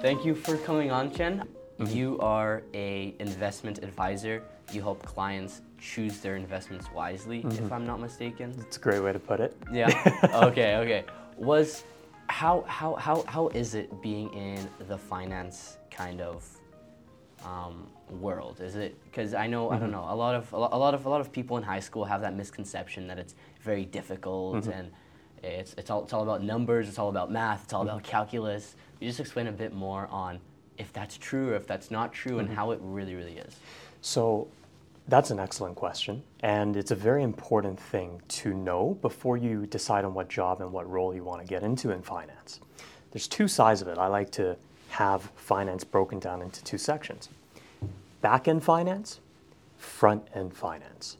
Thank you for coming on, Chen. Mm-hmm. You are a investment advisor. You help clients choose their investments wisely, if mm-hmm. I'm not mistaken. It's a great way to put it. Yeah. okay. Okay. Was how how how how is it being in the finance kind of um, world? Is it because I know I don't mm-hmm. know a lot of a a lot of a lot of people in high school have that misconception that it's very difficult and it's it's all it's all about numbers. It's all about math. It's all about calculus. You just explain a bit more on if that's true or if that's not true and mm-hmm. how it really really is. So that's an excellent question. And it's a very important thing to know before you decide on what job and what role you want to get into in finance. There's two sides of it. I like to have finance broken down into two sections back end finance, front end finance.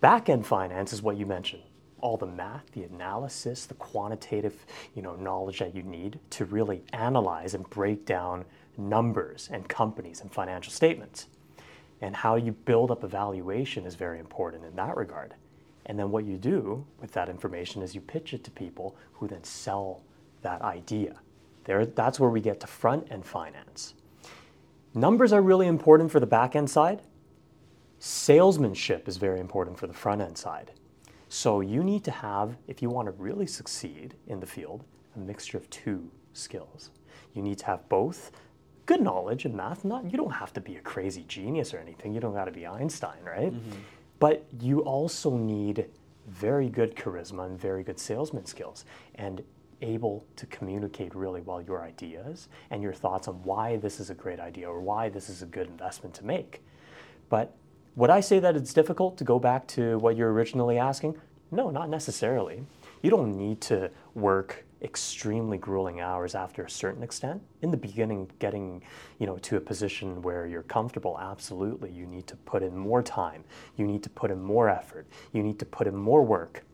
Back end finance is what you mentioned all the math, the analysis, the quantitative you know, knowledge that you need to really analyze and break down numbers and companies and financial statements. And how you build up a valuation is very important in that regard. And then what you do with that information is you pitch it to people who then sell that idea. There, that's where we get to front end finance. Numbers are really important for the back end side. Salesmanship is very important for the front end side. So you need to have, if you want to really succeed in the field, a mixture of two skills. You need to have both good knowledge in math. Not you don't have to be a crazy genius or anything. You don't got to be Einstein, right? Mm-hmm. But you also need very good charisma and very good salesman skills and able to communicate really well your ideas and your thoughts on why this is a great idea or why this is a good investment to make. But would I say that it's difficult to go back to what you're originally asking? No, not necessarily. You don't need to work extremely grueling hours after a certain extent. In the beginning, getting you know to a position where you're comfortable, absolutely, you need to put in more time. You need to put in more effort. You need to put in more work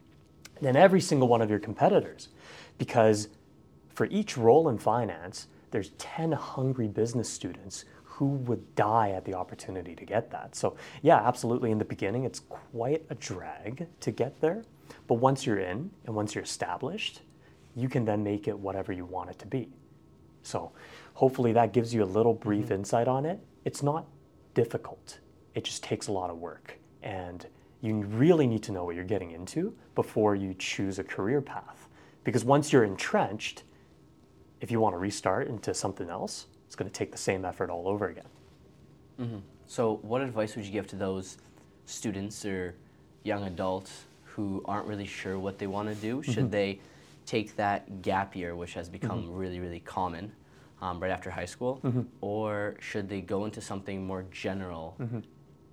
than every single one of your competitors, because for each role in finance, there's 10 hungry business students who would die at the opportunity to get that. So, yeah, absolutely, in the beginning, it's quite a drag to get there. But once you're in and once you're established, you can then make it whatever you want it to be. So, hopefully, that gives you a little brief mm-hmm. insight on it. It's not difficult, it just takes a lot of work. And you really need to know what you're getting into before you choose a career path. Because once you're entrenched, if you want to restart into something else, it's going to take the same effort all over again. Mm-hmm. So, what advice would you give to those students or young adults who aren't really sure what they want to do? Mm-hmm. Should they take that gap year, which has become mm-hmm. really, really common um, right after high school, or should they go into something more general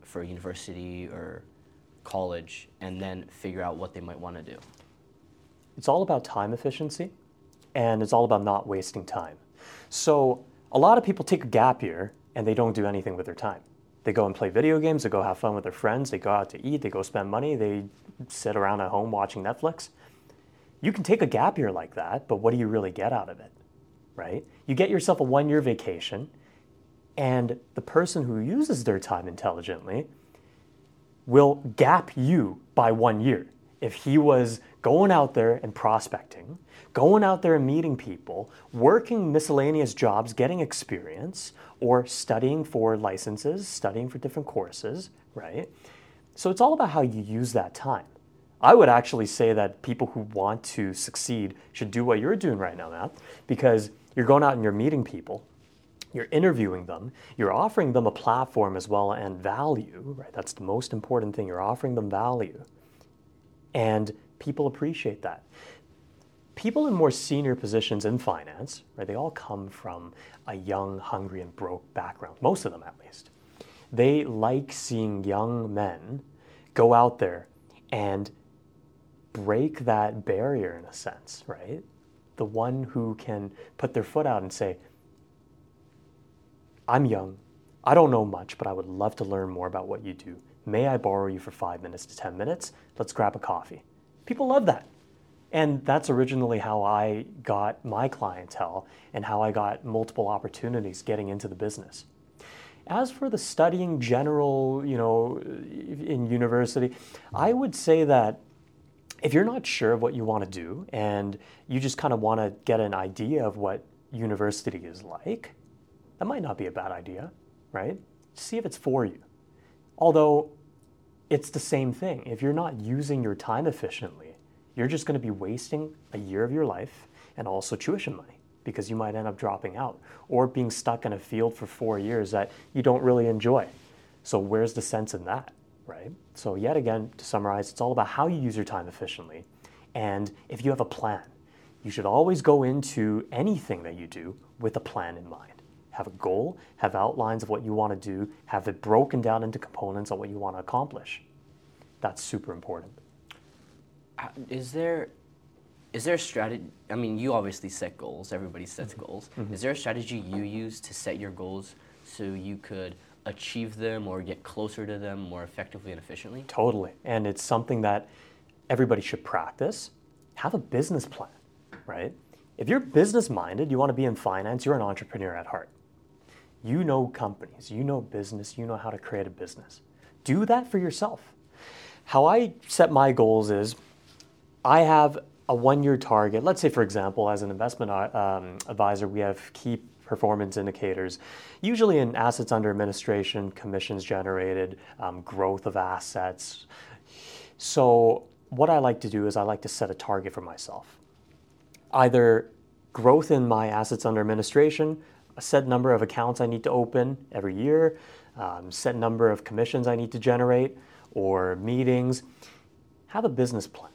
for university or college and then figure out what they might want to do? It's all about time efficiency and it's all about not wasting time. So, a lot of people take a gap year and they don't do anything with their time. They go and play video games, they go have fun with their friends, they go out to eat, they go spend money, they sit around at home watching Netflix. You can take a gap year like that, but what do you really get out of it? Right? You get yourself a one year vacation, and the person who uses their time intelligently will gap you by one year. If he was going out there and prospecting, going out there and meeting people, working miscellaneous jobs, getting experience, or studying for licenses, studying for different courses, right? So it's all about how you use that time. I would actually say that people who want to succeed should do what you're doing right now, Matt, because you're going out and you're meeting people, you're interviewing them, you're offering them a platform as well and value, right? That's the most important thing. You're offering them value. And people appreciate that. People in more senior positions in finance, right, they all come from a young, hungry, and broke background, most of them at least. They like seeing young men go out there and break that barrier in a sense, right? The one who can put their foot out and say, I'm young. I don't know much, but I would love to learn more about what you do. May I borrow you for five minutes to 10 minutes? Let's grab a coffee. People love that. And that's originally how I got my clientele and how I got multiple opportunities getting into the business. As for the studying general, you know, in university, I would say that if you're not sure of what you want to do and you just kind of want to get an idea of what university is like, that might not be a bad idea, right? See if it's for you. Although it's the same thing. If you're not using your time efficiently, you're just going to be wasting a year of your life and also tuition money because you might end up dropping out or being stuck in a field for four years that you don't really enjoy. So, where's the sense in that, right? So, yet again, to summarize, it's all about how you use your time efficiently. And if you have a plan, you should always go into anything that you do with a plan in mind. Have a goal, have outlines of what you want to do, have it broken down into components of what you want to accomplish. That's super important. Uh, Is there is there a strategy? I mean, you obviously set goals. Everybody sets goals. Is there a strategy you use to set your goals so you could achieve them or get closer to them more effectively and efficiently? Totally. And it's something that everybody should practice. Have a business plan, right? If you're business minded, you want to be in finance, you're an entrepreneur at heart. You know companies, you know business, you know how to create a business. Do that for yourself. How I set my goals is I have a one year target. Let's say, for example, as an investment uh, um, advisor, we have key performance indicators, usually in assets under administration, commissions generated, um, growth of assets. So, what I like to do is I like to set a target for myself. Either growth in my assets under administration, a set number of accounts I need to open every year, um, set number of commissions I need to generate, or meetings. Have a business plan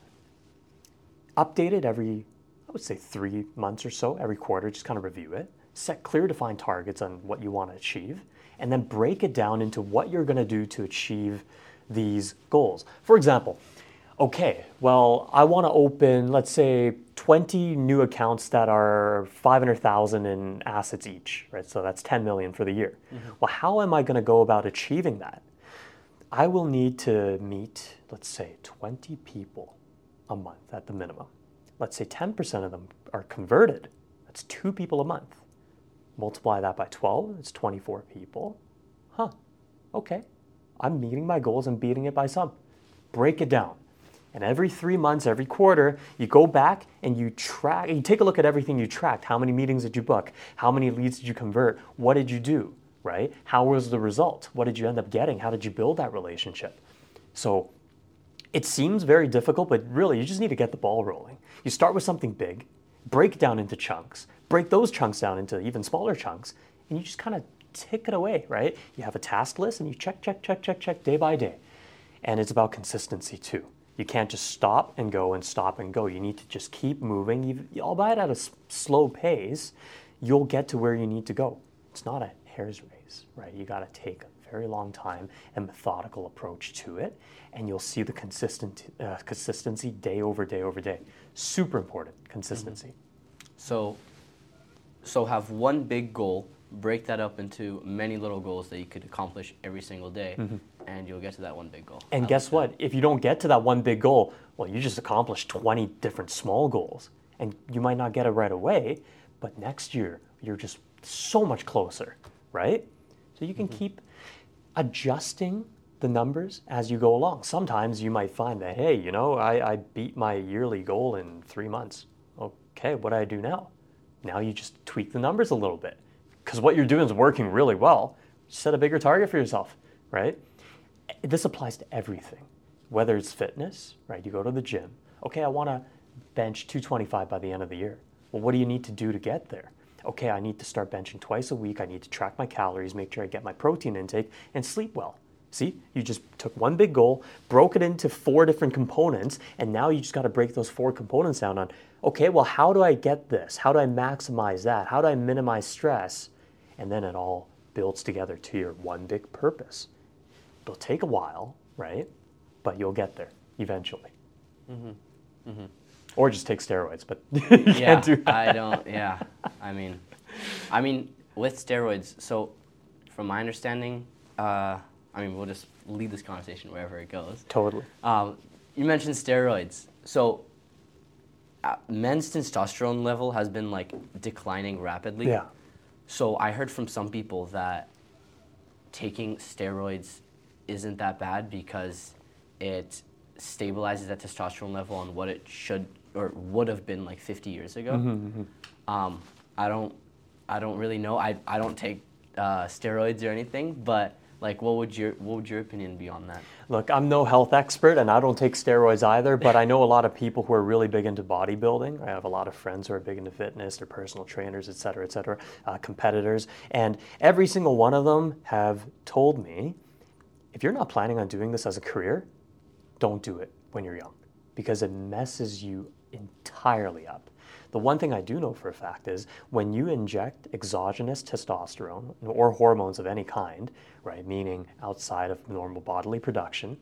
update it every, I would say, three months or so, every quarter, just kind of review it, set clear defined targets on what you want to achieve, and then break it down into what you're going to do to achieve these goals. For example, okay, well, I want to open, let's say, 20 new accounts that are 500,000 in assets each, right? So that's 10 million for the year. Mm-hmm. Well, how am I going to go about achieving that? I will need to meet, let's say, 20 people a month at the minimum. Let's say 10% of them are converted. That's two people a month. Multiply that by 12, it's 24 people. Huh, okay. I'm meeting my goals and beating it by some. Break it down. And every three months, every quarter, you go back and you track, you take a look at everything you tracked. How many meetings did you book? How many leads did you convert? What did you do? Right? How was the result? What did you end up getting? How did you build that relationship? So it seems very difficult, but really you just need to get the ball rolling. You start with something big, break down into chunks, break those chunks down into even smaller chunks, and you just kind of tick it away, right? You have a task list and you check, check, check, check, check day by day. And it's about consistency too. You can't just stop and go and stop and go. You need to just keep moving. Albeit at a s- slow pace, you'll get to where you need to go. It's not a hare's race, right? You got to take very long time and methodical approach to it, and you'll see the consistent uh, consistency day over day over day. Super important consistency. Mm-hmm. So, so have one big goal, break that up into many little goals that you could accomplish every single day, mm-hmm. and you'll get to that one big goal. And I guess like what? If you don't get to that one big goal, well, you just accomplished 20 different small goals. And you might not get it right away, but next year, you're just so much closer, right? So you can mm-hmm. keep adjusting the numbers as you go along. Sometimes you might find that, hey, you know, I, I beat my yearly goal in three months. Okay, what do I do now? Now you just tweak the numbers a little bit because what you're doing is working really well. Set a bigger target for yourself, right? this applies to everything, whether it's fitness, right? You go to the gym. Okay, I want to bench 225 by the end of the year. Well, what do you need to do to get there? Okay, I need to start benching twice a week. I need to track my calories, make sure I get my protein intake, and sleep well. See, you just took one big goal, broke it into four different components, and now you just got to break those four components down on, okay, well, how do I get this? How do I maximize that? How do I minimize stress? And then it all builds together to your one big purpose. It'll take a while, right? But you'll get there eventually. Mm-hmm. Mm-hmm. Or just take steroids, but you yeah, can't do that. I don't. Yeah, I mean, I mean, with steroids. So, from my understanding, uh, I mean, we'll just lead this conversation wherever it goes. Totally. Um, you mentioned steroids. So, uh, men's testosterone level has been like declining rapidly. Yeah. So I heard from some people that taking steroids isn't that bad because it stabilizes that testosterone level on what it should or would have been like 50 years ago. Um, I don't I don't really know. I, I don't take uh, steroids or anything, but like, what would your what would your opinion be on that? Look, I'm no health expert and I don't take steroids either, but I know a lot of people who are really big into bodybuilding. I have a lot of friends who are big into fitness, they're personal trainers, et cetera, et cetera, uh, competitors. And every single one of them have told me if you're not planning on doing this as a career, don't do it when you're young because it messes you entirely up. The one thing I do know for a fact is when you inject exogenous testosterone or hormones of any kind, right, meaning outside of normal bodily production,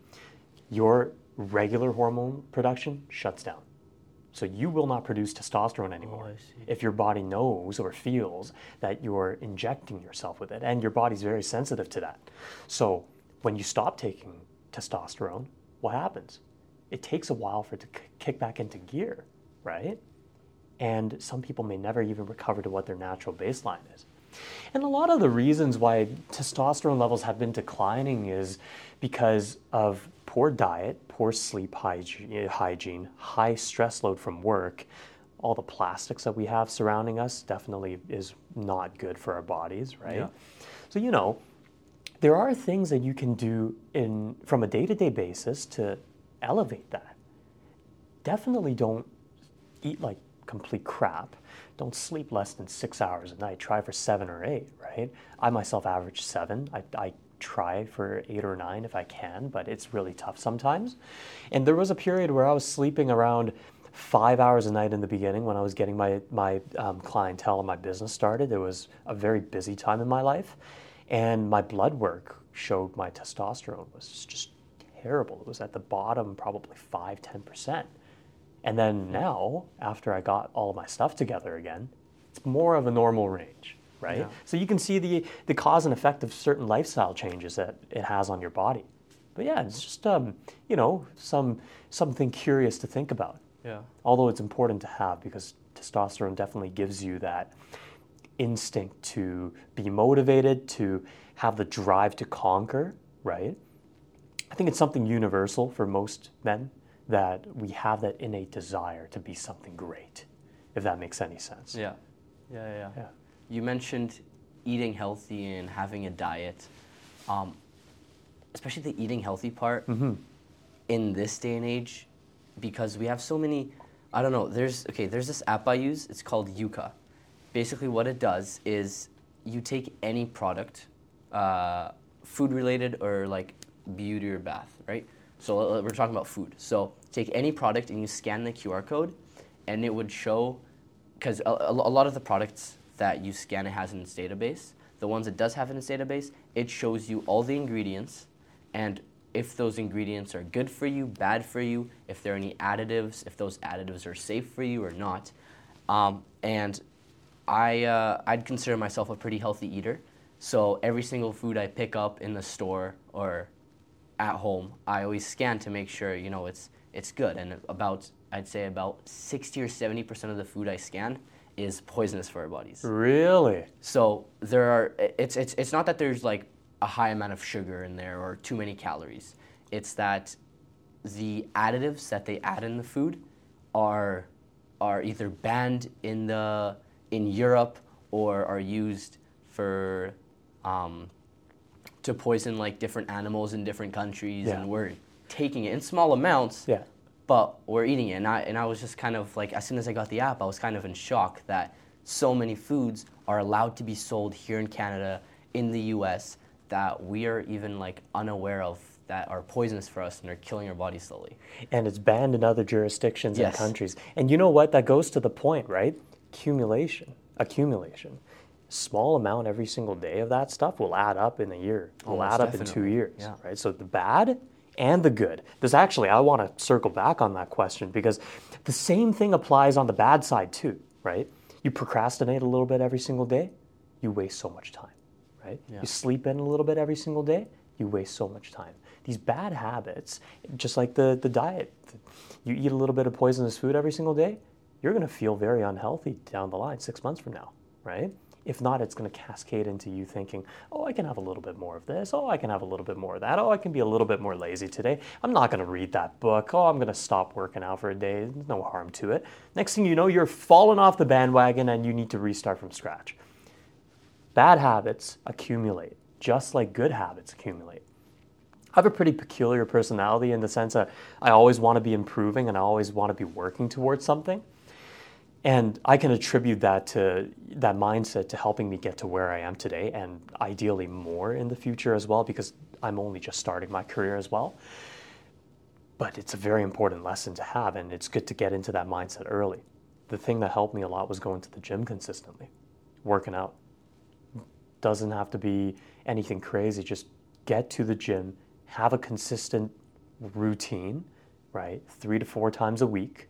your regular hormone production shuts down. So you will not produce testosterone anymore oh, see. if your body knows or feels that you're injecting yourself with it. And your body's very sensitive to that. So when you stop taking testosterone, what happens? It takes a while for it to kick back into gear, right? And some people may never even recover to what their natural baseline is. And a lot of the reasons why testosterone levels have been declining is because of poor diet, poor sleep hygiene, high stress load from work. All the plastics that we have surrounding us definitely is not good for our bodies, right? Yeah. So, you know, there are things that you can do in from a day-to-day basis to elevate that. Definitely don't eat like complete crap. Don't sleep less than six hours a night. Try for seven or eight, right? I myself average seven. I, I try for eight or nine if I can, but it's really tough sometimes. And there was a period where I was sleeping around five hours a night in the beginning when I was getting my, my um, clientele and my business started. It was a very busy time in my life. And my blood work showed my testosterone was just terrible. It was at the bottom, probably 5 10%. And then now, after I got all of my stuff together again, it's more of a normal range, right? Yeah. So you can see the, the cause and effect of certain lifestyle changes that it has on your body. But yeah, it's just um, you know some something curious to think about. Yeah. Although it's important to have because testosterone definitely gives you that instinct to be motivated, to have the drive to conquer, right? I think it's something universal for most men that we have that innate desire to be something great, if that makes any sense. Yeah. Yeah, yeah, yeah. Yeah. You mentioned eating healthy and having a diet. Um, especially the eating healthy part in this day and age, because we have so many. I don't know. There's okay. There's this app I use. It's called Yuka. Basically, what it does is you take any product, uh, food related or like beauty or bath, right? So uh, we're talking about food. So take any product and you scan the QR code, and it would show because a, a lot of the products that you scan it has in its database. The ones it does have in its database, it shows you all the ingredients and if those ingredients are good for you, bad for you, if there are any additives, if those additives are safe for you or not. Um, and I, uh, I'd consider myself a pretty healthy eater. So every single food I pick up in the store or at home, I always scan to make sure you know it's it's good. And about I'd say about 60 or 70 percent of the food I scan is poisonous for our bodies. Really? So there are it's it's it's not that there's like a high amount of sugar in there or too many calories. It's that the additives that they add in the food are are either banned in the in Europe or are used for um, to poison like different animals in different countries Yeah. and we're taking it in small amounts Yeah. but we're eating it. And I, and I was just kind of like, as soon as I got the app, I was kind of in shock that so many foods are allowed to be sold here in Canada, in the US, that we are even like unaware of that are poisonous for us and are killing our bodies slowly. and it's banned in other jurisdictions Yes. and countries. And you know what? That goes to the point, right? Accumulation, accumulation. Small amount every single day of that stuff will add up in a year. Oh, will Almost add up in two years, yeah. right? So the bad and the good. This actually, I want to circle back on that question because the same thing applies on the bad side too, right? You procrastinate a little bit every single day, you waste so much time, right? Yeah. You sleep in a little bit every single day, you waste so much time. These bad habits, just like the, the diet, you eat a little bit of poisonous food every single day, you're going to feel very unhealthy down the line six months from now, right? If not, it's going to cascade into you thinking, oh, I can have a little bit more of this. Oh, I can have a little bit more of that. Oh, I can be a little bit more lazy today. I'm not going to read that book. Oh, I'm going to stop working out for a day. There's no harm to it. Next thing you know, you're falling off the bandwagon and you need to restart from scratch. Bad habits accumulate, just like good habits accumulate. I have a pretty peculiar personality in the sense that I always want to be improving and I always want to be working towards something. And I can attribute that to that mindset to helping me get to where I am today and ideally more in the future as well because I'm only just starting my career as well. But it's a very important lesson to have and it's good to get into that mindset early. The thing that helped me a lot was going to the gym consistently, working out. Doesn't have to be anything crazy, just get to the gym, have a consistent routine, right? 3 to 4 times a week.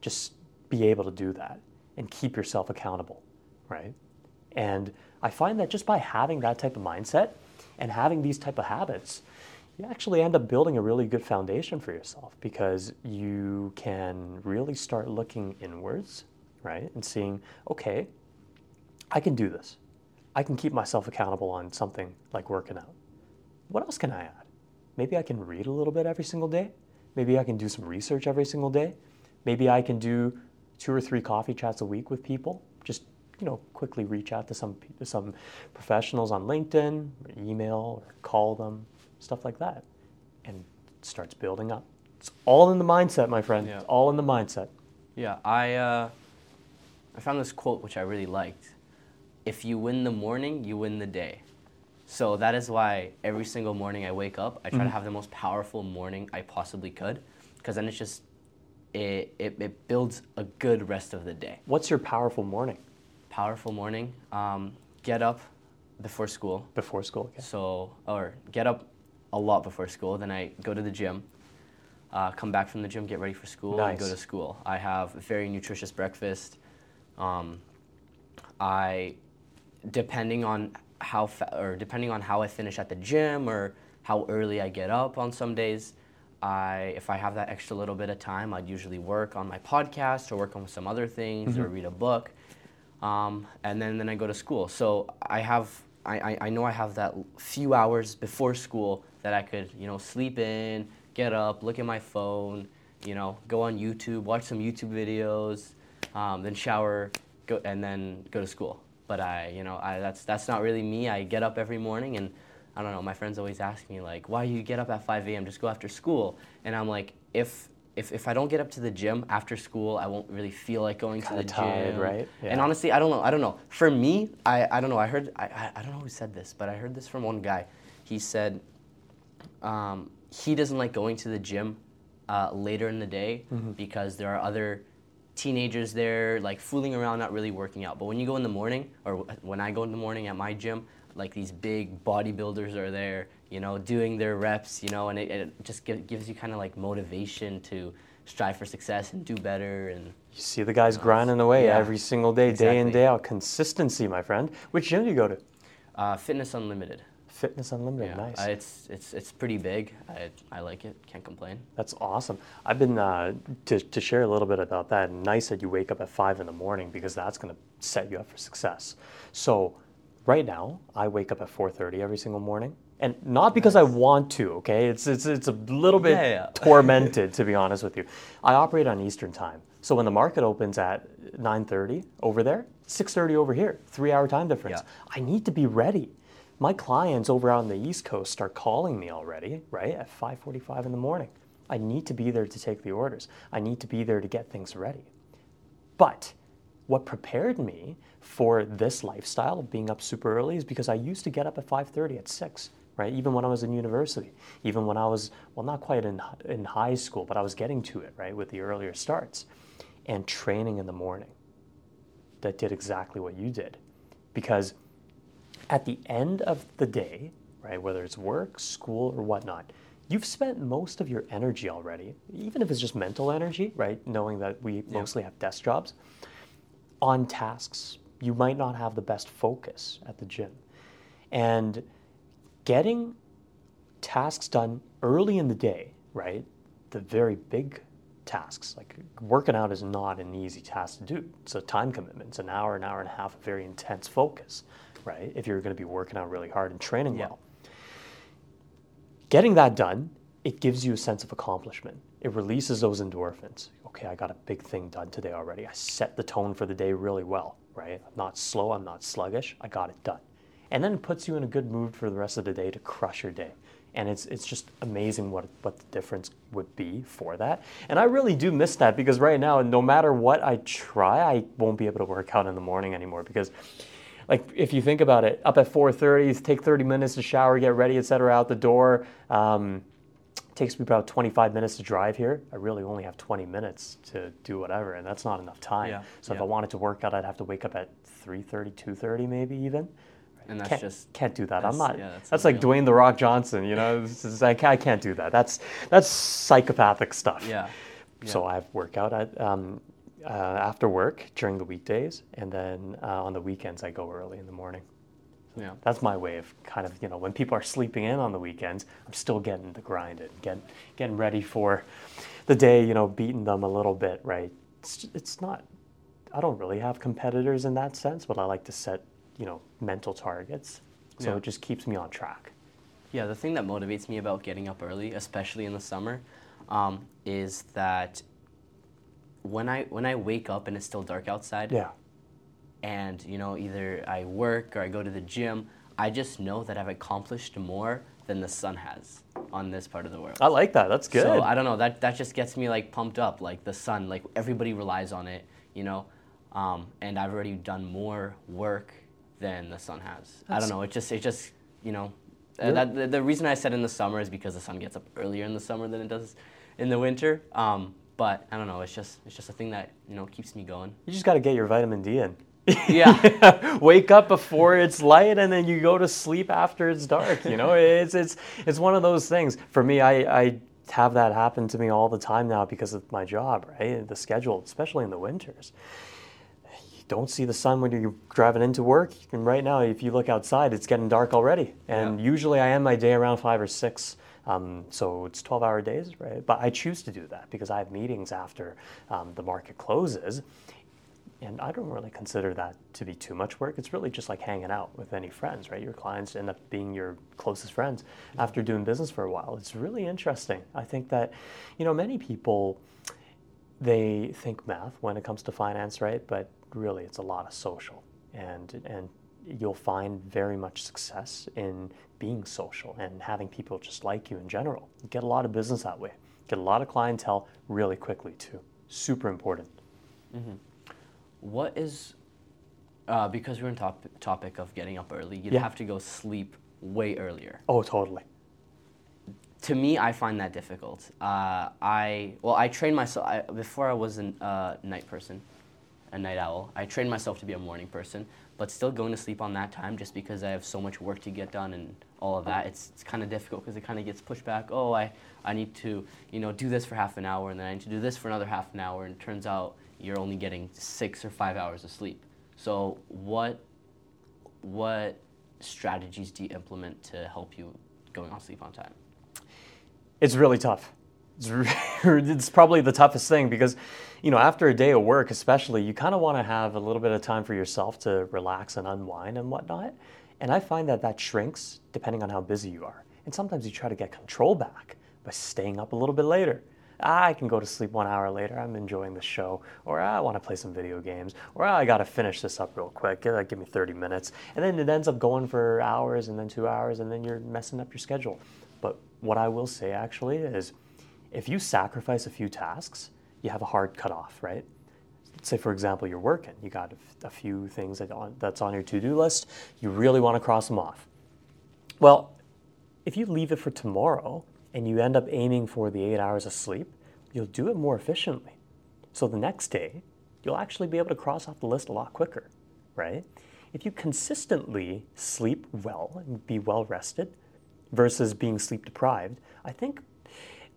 Just be able to do that and keep yourself accountable, right? And I find that just by having that type of mindset and having these type of habits, you actually end up building a really good foundation for yourself because you can really start looking inwards, right? And seeing, okay, I can do this. I can keep myself accountable on something like working out. What else can I add? Maybe I can read a little bit every single day. Maybe I can do some research every single day. Maybe I can do two or three coffee chats a week with people. Just you know, quickly reach out to some some professionals on LinkedIn, or email, or call them, stuff like that, and it starts building up. It's all in the mindset, my friend. Yeah. It's all in the mindset. Yeah, I uh, I found this quote which I really liked. If you win the morning, you win the day. So that is why every single morning I wake up, I try to have the most powerful morning I possibly could, because then it's just it, it, it builds a good rest of the day. What's your powerful morning Powerful morning. Um, get up before school. before school? Okay. So, or get up a lot before school. Then I go to the gym, uh, come back from the gym, get ready for school, and go to school. I have a very nutritious breakfast. Um, I, depending on how fa- or depending on how I finish at the gym or how early I get up on some days, I if I have that extra little bit of time, I'd usually work on my podcast or work on some other things or read a book um, and then, then I go to school. So I have, I, I, I know I have that few hours before school that I could, you know, sleep in, get up, look at my phone, you know, go on YouTube, watch some YouTube videos, um, then shower, go, and then go to school. But I, you know, I, that's, that's not really me. I get up every morning and I don't know, my friends always ask me like, why do you get up at 5 a.m., just go after school. And I'm like, if, if, if I don't get up to the gym after school, I won't really feel like going to Kinda the tired, gym. right? And honestly, I don't know. I don't know. For me, I, I don't know. I heard, I, I, I don't know who said this, but I heard this from one guy. He said um, he doesn't like going to the gym uh, later in the day Mm-hmm. because there are other teenagers there, like fooling around, not really working out. But when you go in the morning, or when I go in the morning at my gym, like these big bodybuilders are there, you know, doing their reps, you know, and it, it just give, gives you kind of like motivation to strive for success and do better and You see the guys grinding away yeah, every single day, day in, exactly. day out. Consistency, my friend. Which gym do you go to? uh, fitness unlimited. Fitness Unlimited. Yeah, nice. uh, it's it's it's pretty big. I I like it. Can't complain. That's awesome. I've been uh, to, to share a little bit about that. Nice that you wake up at five in the morning because that's going to set you up for success. So, right now, I wake up at four thirty every single morning, and not because I want to. Okay, it's it's it's a little bit Yeah, yeah. tormented to be honest with you. I operate on Eastern time, so when the market opens at nine thirty over there, six thirty over here, three hour time difference. Yeah. I need to be ready. My clients over on the East Coast start calling me already, right, at 5:45 in the morning. I need to be there to take the orders. I need to be there to get things ready. But what prepared me for this lifestyle of being up super early is because I used to get up at 5:30 at 6, right? Even when I was in university, even when I was well not quite in in high school, but I was getting to it, right, with the earlier starts and training in the morning. That did exactly what you did. Because at the end of the day, right, whether it's work, school, or whatnot, you've spent most of your energy already, even if it's just mental energy, right, knowing that we mostly have desk jobs, on tasks. You might not have the best focus at the gym. And getting tasks done early in the day, right, the very big tasks, like working out is not an easy task to do. It's a time commitment. It's an hour, an hour and a half of very intense focus, right? If you're going to be working out really hard and training Yeah. well. Getting that done, it gives you a sense of accomplishment. It releases those endorphins. Okay, I got a big thing done today already. I set the tone for the day really well, right? I'm not slow, I'm not sluggish, I got it done. And then it puts you in a good mood for the rest of the day to crush your day. And it's, it's just amazing what, what the difference would be for that. And I really do miss that because right now, no matter what I try, I won't be able to work out in the morning anymore because like if you think about it, up at 4:30, take 30 minutes to shower, get ready, etc., out the door. Um, takes me about 25 minutes to drive here. I really only have 20 minutes to do whatever, and that's not enough time. Yeah, So if. I wanted to work out, I'd have to wake up at 3:30, 2:30 maybe even. And that's can't, just can't do that. that's- I'm not. yeah, that's that's like. Dwayne the Rock Johnson. You know, This is- I, can't, I can't do that. That's that's psychopathic stuff. yeah. So I work out at, um, uh, after work during the weekdays, and then uh, on the weekends I go early in the morning. Yeah. That's my way of kind of you know when people are sleeping in on the weekends, I'm still getting the grind in, getting getting ready for the day. You know, beating them a little bit, right? It's, it's not. I don't really have competitors in that sense, but I like to set you know mental targets, so Yeah. it just keeps me on track. Yeah, the thing that motivates me about getting up early, especially in the summer, um, is that when I when I wake up and it's still dark outside, Yeah. And you know either I work or I go to the gym, I just know that I've accomplished more than the sun has on this part of the world. I like that. That's good. So I don't know. That that just gets me like pumped up. Like the sun, like everybody relies on it, you know. Um, and I've already done more work than the sun has. I don't know. It just it just you know. Uh, You're- that, the, the reason I said in the summer is because the sun gets up earlier in the summer than it does in the winter. Um, but I don't know. It's just it's just a thing that you know keeps me going. you just got to get your vitamin D in. Yeah. Wake up before it's light and then you go to sleep after it's dark. You know, it's it's it's one of those things. For me, I, I have that happen to me all the time now because of my job, right? The schedule, especially in the winters. You don't see the sun when you're driving into work. And right now, if you look outside, it's getting dark already. And Yeah. usually I end my day around five or six. Um, so it's 12 hour days, right? But I choose to do that because I have meetings after um, the market closes. And I don't really consider that to be too much work. It's really just like hanging out with any friends, right? Your clients end up being your closest friends after doing business for a while. It's really interesting. I think that, you know, many people they think math when it comes to finance, right? But really, it's a lot of social, and and you'll find very much success in being social and having people just like you in general. You get a lot of business that way. Get a lot of clientele really quickly too. Super important. Mm-hmm. What is uh, because we're in top, topic of getting up early, you'd Yeah. have to go sleep way earlier. Oh, totally. to me, I find that difficult. Uh, I well, I trained myself I, before. I was a uh, night person, a night owl. I trained myself to be a morning person, but still going to sleep on that time just because I have so much work to get done and all of that. It's, it's kind of difficult because it kind of gets pushed back. Oh, I I need to you know do this for half an hour and then I need to do this for another half an hour, and it turns out you're only getting six or five hours of sleep. So what what strategies do you implement to help you going on sleep on time? It's really tough. It's, re- it's probably the toughest thing because, you know, after a day of work, especially, you kind of want to have a little bit of time for yourself to relax and unwind and whatnot. And I find that that shrinks depending on how busy you are. And sometimes you try to get control back by staying up a little bit later. Ah, I can go to sleep one hour later. I'm enjoying the show. Or ah, I want to play some video games. Or ah, I got to finish this up real quick. Give, give me 30 minutes. And then it ends up going for hours and then two hours, and then you're messing up your schedule. But what I will say actually is if you sacrifice a few tasks, you have a hard cutoff, right? Say, for example, you're working, you got a few things that on, that's on your to do list, you really want to cross them off. Well, if you leave it for tomorrow and you end up aiming for the eight hours of sleep, you'll do it more efficiently. So the next day, you'll actually be able to cross off the list a lot quicker, right? If you consistently sleep well and be well rested versus being sleep deprived, I think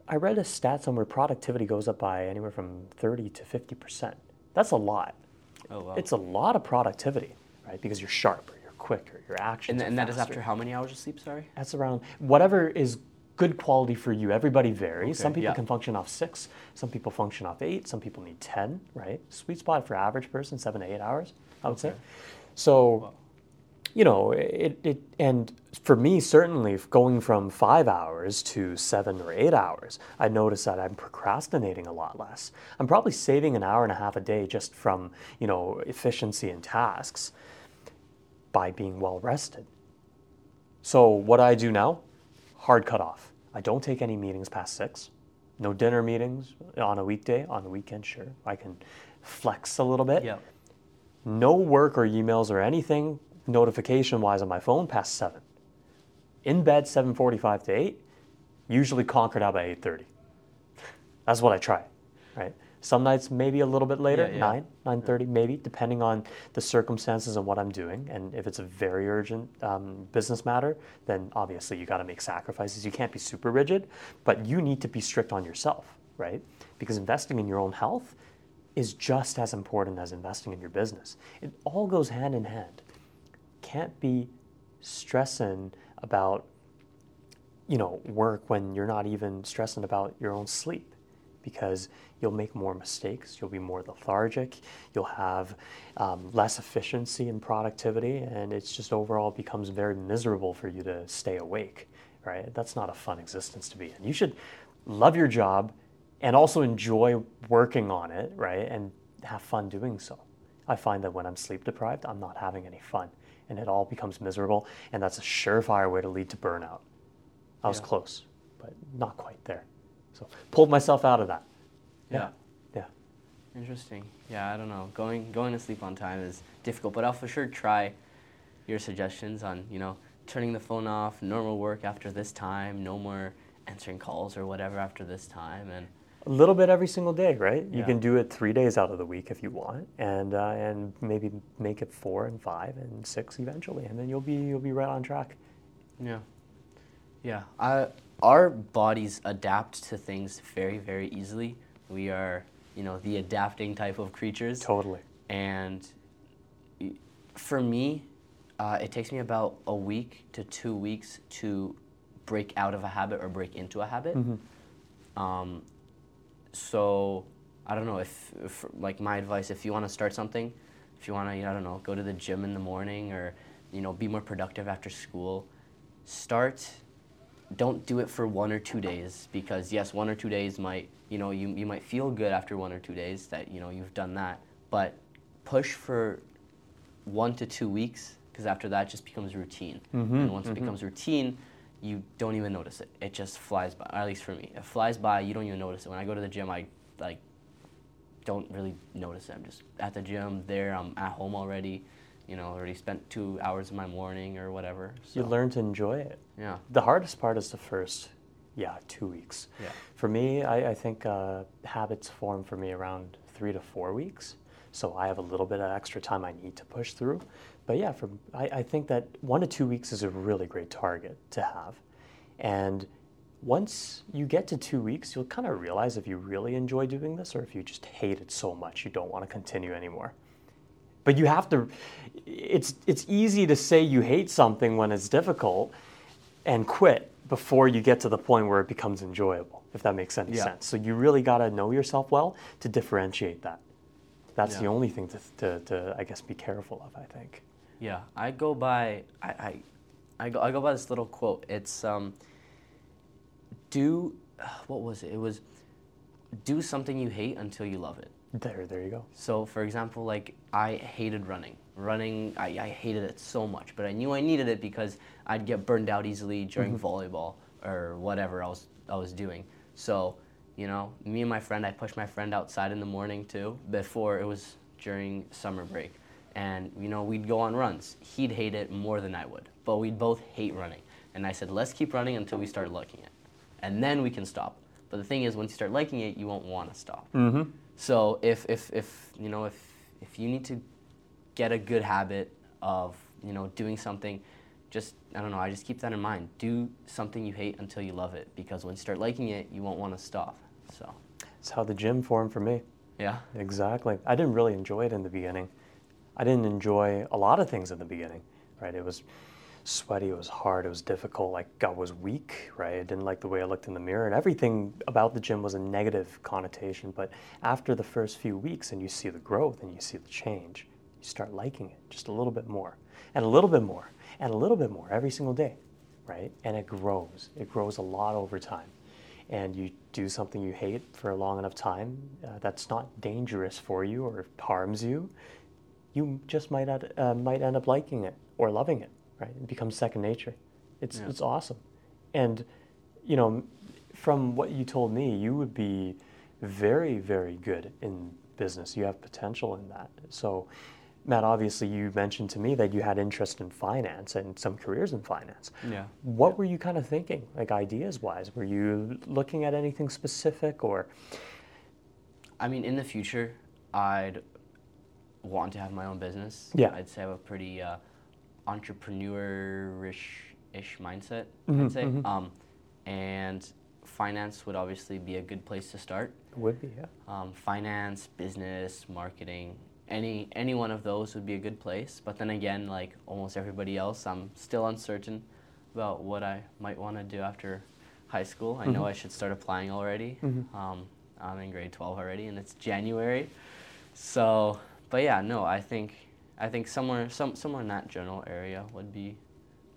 I read a stat somewhere productivity goes up by anywhere from 30 to 50%. That's a lot. Oh wow. It's a lot of productivity, right? Because you're sharper, you're quicker, your actions And, and that is after how many hours of sleep? Sorry. That's around whatever is good quality for you. Everybody varies. some people yeah. can function off six, some people function off eight, some people need 10, right? Sweet spot for average person, seven to eight hours, I would say. Okay. So you know, it, it and for me certainly going from five hours to seven or eight hours, I notice that I'm procrastinating a lot less. I'm probably saving an hour and a half a day just from you know efficiency and tasks by being well rested. So what I do now, hard cut off. I don't take any meetings past six. No dinner meetings on a weekday. On the weekend, sure, I can flex a little bit. Yeah. No work or emails or anything notification wise on my phone past seven. In bed 7:45 to 8. Usually conquered out by 8:30. That's what I try, right? Some nights maybe a little bit later, Yeah, yeah. 9, 9:30 maybe, depending on the circumstances and what I'm doing. And if it's a very urgent um, business matter, then obviously you got to make sacrifices. You can't be super rigid, but you need to be strict on yourself, right? Because investing in your own health is just as important as investing in your business. It all goes hand in hand. Can't be stressing about you know work when you're not even stressing about your own sleep because you'll make more mistakes you'll be more lethargic you'll have um, less efficiency and productivity and it's just overall becomes very miserable for you to stay awake right? That's not a fun existence to be in. You should love your job and also enjoy working on it right? And have fun doing so. I find that when i'm sleep deprived i'm not having any fun and it all becomes miserable and that's a surefire way to lead to burnout. I was Yeah. close, but not quite there. So pulled myself out of that. Yeah. Yeah. Interesting. Yeah, I don't know. Going going to sleep on time is difficult, but I'll for sure try your suggestions on, you know, turning the phone off, normal work after this time, no more answering calls or whatever after this time and A little bit every single day, right? Yeah. You can do it three days out of the week if you want, and uh, and maybe make it four and five and six eventually, and then you'll be you'll be right on track. yeah. Yeah. I, our bodies adapt to things very, very easily. We are, you know, the adapting type of creatures. Totally. And for me, uh, it takes me about a week to two weeks to break out of a habit or break into a habit. Hmm. Um, so I don't know if, if, like my advice, if you want to start something, if you want to, I don't know, go to the gym in the morning or, you know, be more productive after school, start. Don't do it for one or two days because yes, one or two days might, you know, you, you might feel good after one or two days that you know you've done that, but push for one to two weeks because after that just becomes routine. Mm-hmm, and once it mm-hmm. becomes routine, you don't even notice it. It just flies by. At least for me, it flies by. You don't even notice it. When I go to the gym, I like don't really notice it. I'm just at the gym. There, I'm at home already. You know, already spent two hours of my morning or whatever. So, You learn to enjoy it. Yeah. The hardest part is the first, yeah, two weeks. Yeah. For me, I, I think uh, habits form for me around three to four weeks. So I have a little bit of extra time I need to push through. But yeah, for, I, I think that one to two weeks is a really great target to have. And once you get to two weeks, you'll kind of realize if you really enjoy doing this or if you just hate it so much you don't want to continue anymore. But you have to, it's, it's easy to say you hate something when it's difficult and quit before you get to the point where it becomes enjoyable, if that makes any Yeah. sense. So you really got to know yourself well to differentiate that. That's the only thing to, to, to, I guess, be careful of, I think. Yeah, I go by I, I, I go I go by this little quote. It's um. Do, what was it? It was, do something you hate until you love it. There, there you go. So, for example, like I hated running. Running, I, I hated it so much, but I knew I needed it because I'd get burned out easily during volleyball or whatever I was I was doing. So, you know, me and my friend, I pushed my friend outside in the morning too. Before it was during summer break, and you know we'd go on runs. He'd hate it more than I would, but we'd both hate running. And I said, let's keep running until we start liking it, and then we can stop. But the thing is, once you start liking it, you won't want to stop. Mm-hmm. So if, if, if you know if if you need to get a good habit of you know doing something, just I don't know. I just keep that in mind. Do something you hate until you love it, because when you start liking it, you won't want to stop. So It's how the gym formed for me. yeah, Exactly. I didn't really enjoy it in the beginning. I didn't enjoy a lot of things in the beginning, right? It was sweaty, it was hard, it was difficult. Like I was weak, right? I didn't like the way I looked in the mirror, and everything about the gym was a negative connotation. But after the first few weeks, and you see the growth and you see the change, You start liking it just a little bit more, and a little bit more, and a little bit more every single day, right? And it grows. It grows a lot over time. And you do something you hate for a long enough time uh, that's not dangerous for you or harms you, you just might, add, uh, might end up liking it or loving it, right? It becomes second nature. It's, Yeah. it's awesome. And, you know, from what you told me, you would be very, very good in business. You have potential in that. So, Matt, obviously, you mentioned to me that you had interest in finance and some careers in finance. Yeah. What were you kind of thinking, like ideas wise? Were you looking at anything specific or? I mean, in the future, I'd want to have my own business. Yeah. I'd say I have a pretty uh, entrepreneurish-ish mindset. Mhm, I'd say, mhm. um, and finance would obviously be a good place to start. Would be, yeah. Um, finance, business, marketing, any any one of those would be a good place. But then again, like almost everybody else, I'm still uncertain about what I might want to do after high school. I know Mhm. I should start applying already. Mhm. Um, I'm in grade 12 already, and it's January. So, but yeah, no, I think I think somewhere some somewhere in that general area would be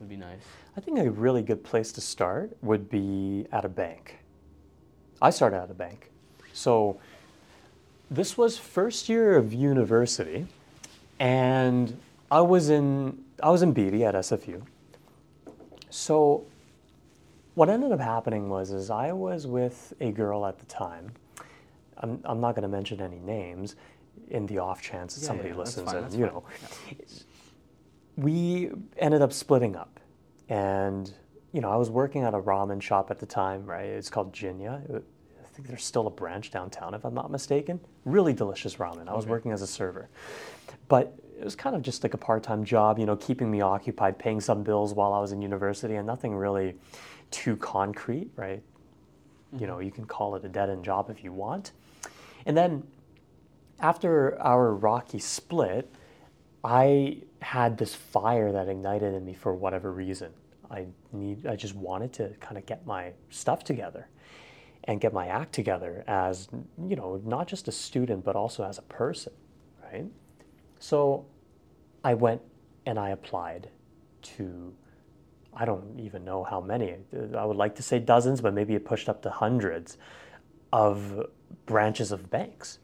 would be nice. I think a really good place to start would be at a bank. I started at a bank. So this was first year of university and I was in I was in Beedie at SFU. So what ended up happening was is I was with a girl at the time. I'm, I'm not going to mention any names in the off chance that Yeah, somebody yeah, listens fine, and you fine. know. We ended up splitting up. And you know i was working at a ramen shop at the time right? It's called jinya. It- i think there's still a branch downtown if i'm not mistaken. Really delicious ramen. I was Okay. working as a server. But it was kind of just like a part-time job you know keeping me occupied paying some bills while i was in university and nothing really too concrete right? You mm-hmm. know you can call it a dead-end job if you want. And then after our rocky split I had this fire that ignited in me for whatever reason. I need I just wanted to kind of get my stuff together and get my act together as, you know, not just a student but also as a person, right? So I went and I applied to I don't even know how many. I would like to say dozens, but maybe it pushed up to hundreds of branches of banks.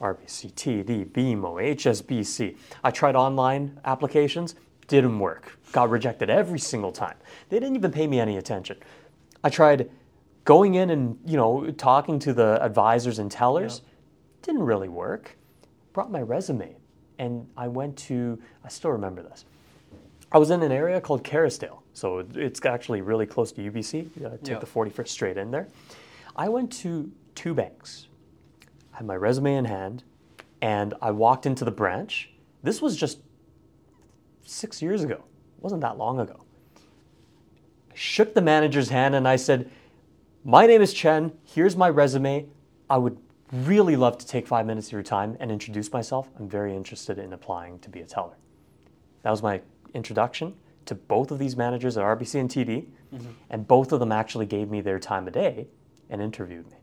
RBC, TD, BMO, HSBC. I tried online applications, didn't work. Got rejected every single time. They didn't even pay me any attention. I tried going in and, you know, talking to the advisors and tellers, didn't really work. Brought my resume and I went to, I still remember this. I was in an area called Kerrisdale, so it's actually really close to UBC. Uh, take Yeah. the 41st straight in there. I went to two banks. I had my resume in hand, and I walked into the branch. This was just six years ago. It wasn't that long ago. I shook the manager's hand and I said, My name is Chen. Here's my resume. I would really love to take five minutes of your time and introduce myself. I'm very interested in applying to be a teller. That was my introduction to both of these managers at RBC and TD, mm-hmm. and both of them actually gave me their time of day and interviewed me.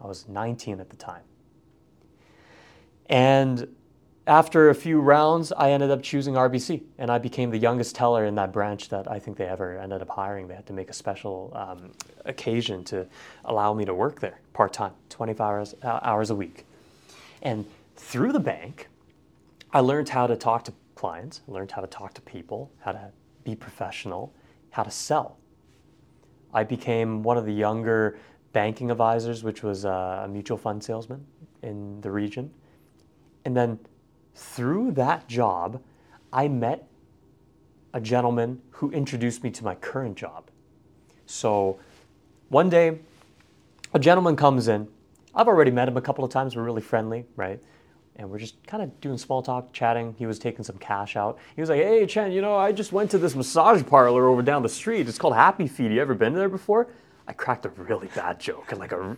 I was 19 at the time. And after a few rounds, I ended up choosing RBC, and I became the youngest teller in that branch that I think they ever ended up hiring. They had to make a special um, occasion to allow me to work there part time, 25 hours, uh, hours a week. And through the bank, I learned how to talk to clients, learned how to talk to people, how to be professional, how to sell. I became one of the younger banking advisors, which was uh, a mutual fund salesman in the region. And then through that job, I met a gentleman who introduced me to my current job. So one day, a gentleman comes in. I've already met him a couple of times. We're really friendly, right? And we're just kind of doing small talk, chatting. He was taking some cash out. He was like, "Hey, Chen, you know, I just went to this massage parlor over down the street. It's called Happy Feet. You ever been there before?" I cracked a really bad joke, and like a,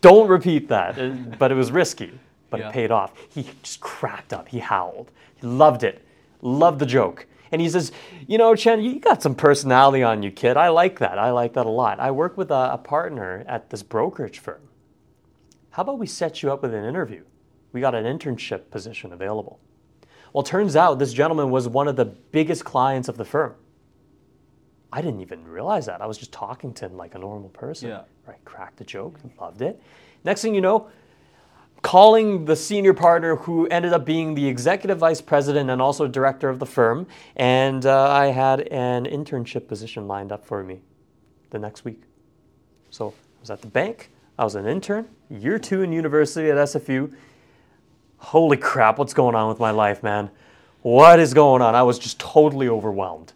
don't repeat that. Uh, But it was risky, but Yeah. it paid off. He just cracked up. He howled. He loved it. Loved the joke. And he says, You know, Chen, you got some personality on you, kid. I like that. I like that a lot. I work with a, a partner at this brokerage firm. How about we set you up with an interview? We got an internship position available. Well, turns out this gentleman was one of the biggest clients of the firm. I didn't even realize that. I was just talking to him like a normal person. Yeah. Right, cracked the joke, loved it. Next thing you know, calling the senior partner who ended up being the executive vice president and also director of the firm. And uh, I had an internship position lined up for me the next week. So I was at the bank, I was an intern, year two in university at SFU. Holy crap, what's going on with my life, man? What is going on? I was just totally overwhelmed.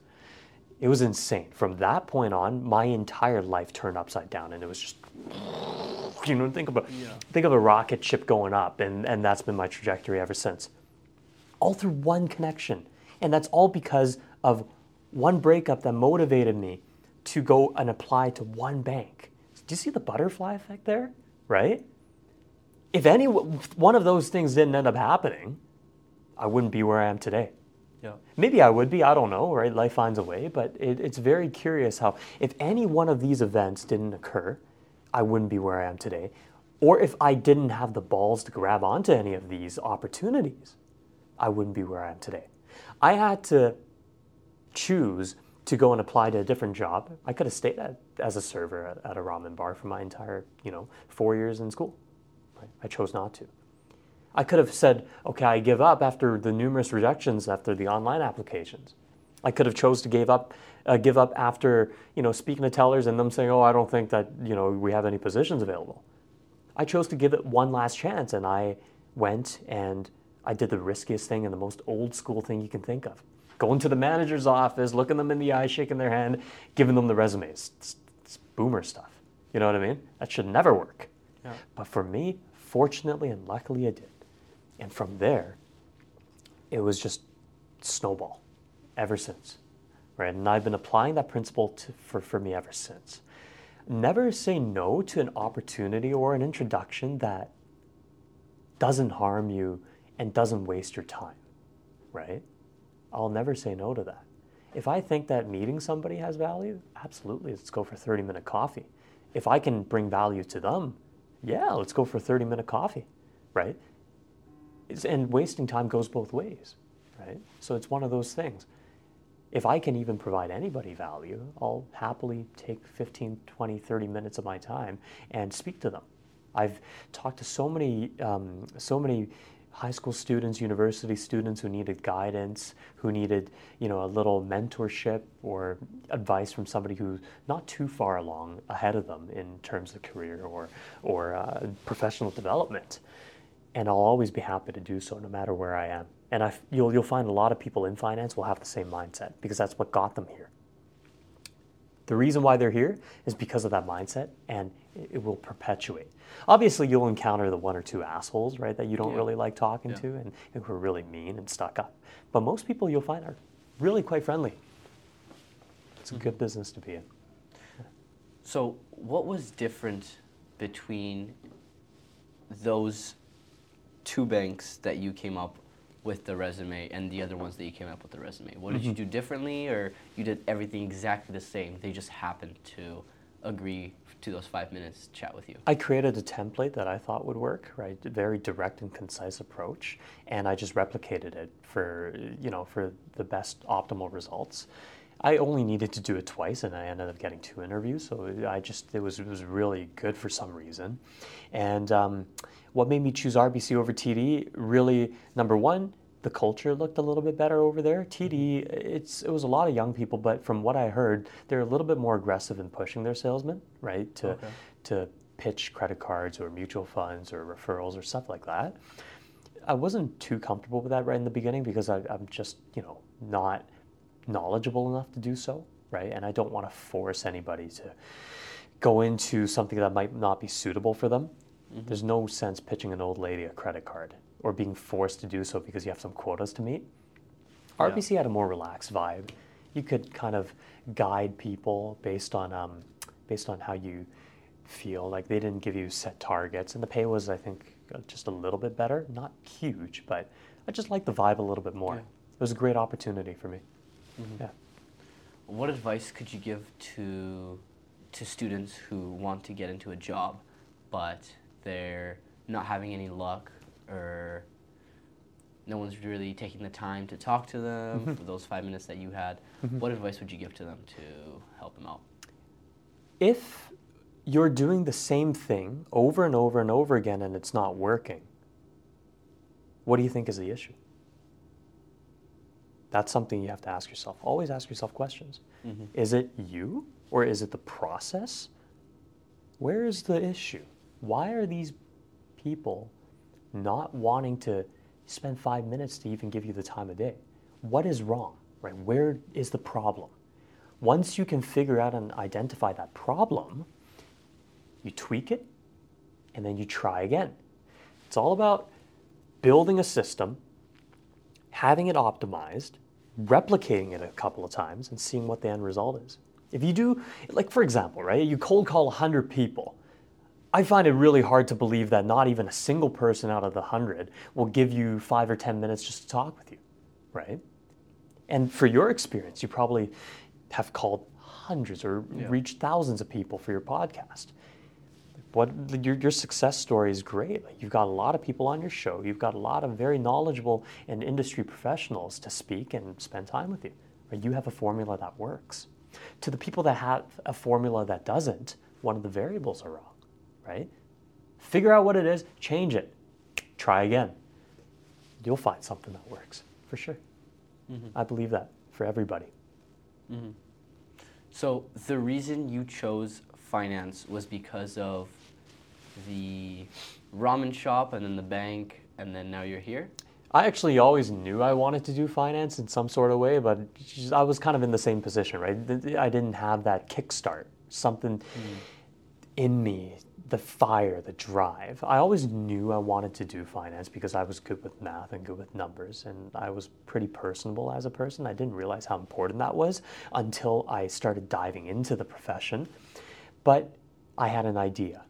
It was insane. From that point on, my entire life turned upside down, and it was just you know think about think of a rocket ship going up, and and that's been my trajectory ever since. All through one connection, and that's all because of one breakup that motivated me to go and apply to one bank. Do you see the butterfly effect there? Right? If any one of those things didn't end up happening, I wouldn't be where I am today. Yeah. Maybe I would be, I don't know, right? Life finds a way, but it, it's very curious how, if any one of these events didn't occur, I wouldn't be where I am today. Or if I didn't have the balls to grab onto any of these opportunities, I wouldn't be where I am today. I had to choose to go and apply to a different job. I could have stayed at, as a server at, at a ramen bar for my entire, you know, four years in school. Right? I chose not to. I could have said, okay, I give up after the numerous rejections after the online applications. I could have chose to give up, uh, give up after you know speaking to tellers and them saying, oh, I don't think that you know we have any positions available. I chose to give it one last chance, and I went and I did the riskiest thing and the most old school thing you can think of. Going to the manager's office, looking them in the eye, shaking their hand, giving them the resumes. It's, it's boomer stuff. You know what I mean? That should never work. Yeah. But for me, fortunately and luckily, it did. And from there, it was just snowball ever since. Right? And I've been applying that principle to, for, for me ever since. Never say no to an opportunity or an introduction that doesn't harm you and doesn't waste your time. Right? I'll never say no to that. If I think that meeting somebody has value, absolutely, let's go for 30 minute coffee. If I can bring value to them, yeah, let's go for 30 minute coffee, right? And wasting time goes both ways, right? So it's one of those things. If I can even provide anybody value, I'll happily take 15, 20, 30 minutes of my time and speak to them. I've talked to so many, um, so many high school students, university students who needed guidance, who needed, you know, a little mentorship or advice from somebody who's not too far along ahead of them in terms of career or, or uh, professional development. And I'll always be happy to do so no matter where I am. And I, you'll, you'll find a lot of people in finance will have the same mindset because that's what got them here. The reason why they're here is because of that mindset, and it, will perpetuate. Obviously, you'll encounter the one or two assholes, right, that you don't Yeah. really like talking Yeah. to and, and who are really mean and stuck up. But most people you'll find are really quite friendly. It's a good business to be in. So, what was different between those two banks that you came up with the resume and the other ones that you came up with the resume? What did you mm-hmm. do differently, or you did everything exactly the same? They just happened to agree to those five minutes chat with you. I created a template that I thought would work, right? Very direct and concise approach, and I just replicated it for you know for the best optimal results. I only needed to do it twice, and I ended up getting two interviews. So I just it was it was really good for some reason, and um, what made me choose RBC over TD really number one. The culture looked a little bit better over there. TD, it's it was a lot of young people, but from what I heard, they're a little bit more aggressive in pushing their salesmen, right? To Okay. to pitch credit cards or mutual funds or referrals or stuff like that. I wasn't too comfortable with that right in the beginning because I, I'm just, you know, not knowledgeable enough to do so, right? And I don't want to force anybody to go into something that might not be suitable for them. There's no sense pitching an old lady a credit card or being forced to do so because you have some quotas to meet. Yeah. RBC had a more relaxed vibe. You could kind of guide people based on um, based on how you feel. Like they didn't give you set targets, and the pay was, I think, uh, just a little bit better. Not huge, but I just liked the vibe a little bit more. Yeah. It was a great opportunity for me. Mm-hmm. Yeah. What advice could you give to to students who want to get into a job, but they're not having any luck or no one's really taking the time to talk to them mm-hmm. for those five minutes that you had, mm-hmm. what advice would you give to them to help them out? If you're doing the same thing over and over and over again and it's not working, what do you think is the issue? That's something you have to ask yourself. Always ask yourself questions. Mm-hmm. Is it you or is it the process? Where is the issue? Why are these people not wanting to spend five minutes to even give you the time of day? What is wrong? Right? Where is the problem? Once you can figure out and identify that problem, you tweak it and then you try again. It's all about building a system, having it optimized, replicating it a couple of times, and seeing what the end result is. If you do, like for example, right, you cold call 100 people. I find it really hard to believe that not even a single person out of the 100 will give you five or 10 minutes just to talk with you, right? And for your experience, you probably have called hundreds or Yeah. reached thousands of people for your podcast what your, your success story is great. Like you've got a lot of people on your show. You've got a lot of very knowledgeable and industry professionals to speak and spend time with you. Right? You have a formula that works. To the people that have a formula that doesn't, one of the variables are wrong, right? Figure out what it is, change it, try again. You'll find something that works for sure. Mm-hmm. I believe that for everybody. Mm-hmm. So the reason you chose finance was because of the ramen shop and then the bank and then now you're here? I actually always knew I wanted to do finance in some sort of way, but I was kind of in the same position, right? I didn't have that kickstart, something hmm. in me, the fire, the drive. I always knew I wanted to do finance because I was good with math and good with numbers, and I was pretty personable as a person. I didn't realize how important that was until I started diving into the profession. But I had an idea.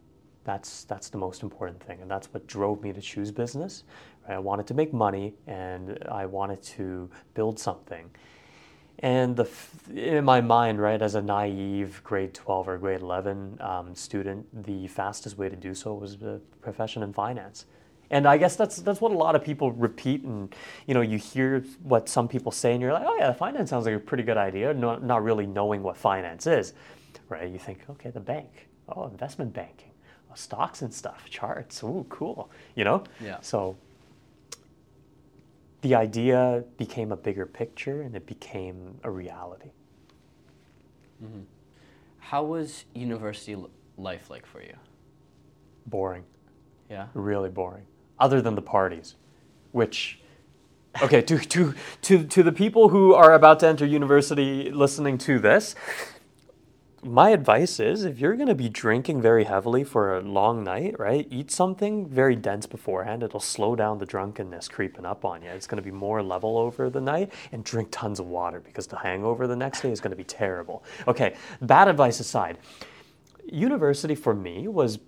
That's that's the most important thing, and that's what drove me to choose business. Right? I wanted to make money, and I wanted to build something. And the in my mind, right, as a naive grade 12 or grade 11 um, student, the fastest way to do so was the profession in finance. And I guess that's that's what a lot of people repeat, and you know, you hear what some people say, and you're like, oh yeah, finance sounds like a pretty good idea, not not really knowing what finance is, right? You think, okay, the bank, oh, investment banking, stocks and stuff, charts, ooh, cool, you know. Yeah. So the idea became a bigger picture, and it became a reality. Mm-hmm. How was university life like for you? Boring. Yeah. really boring other than the parties which okay to, to, to, to the people who are about to enter university listening to this my advice is if you're going to be drinking very heavily for a long night right eat something very dense beforehand. It'll slow down the drunkenness creeping up on you it's going to be more level over the night and drink tons of water because the hangover the next day is going to be terrible. Okay bad advice aside. University for me was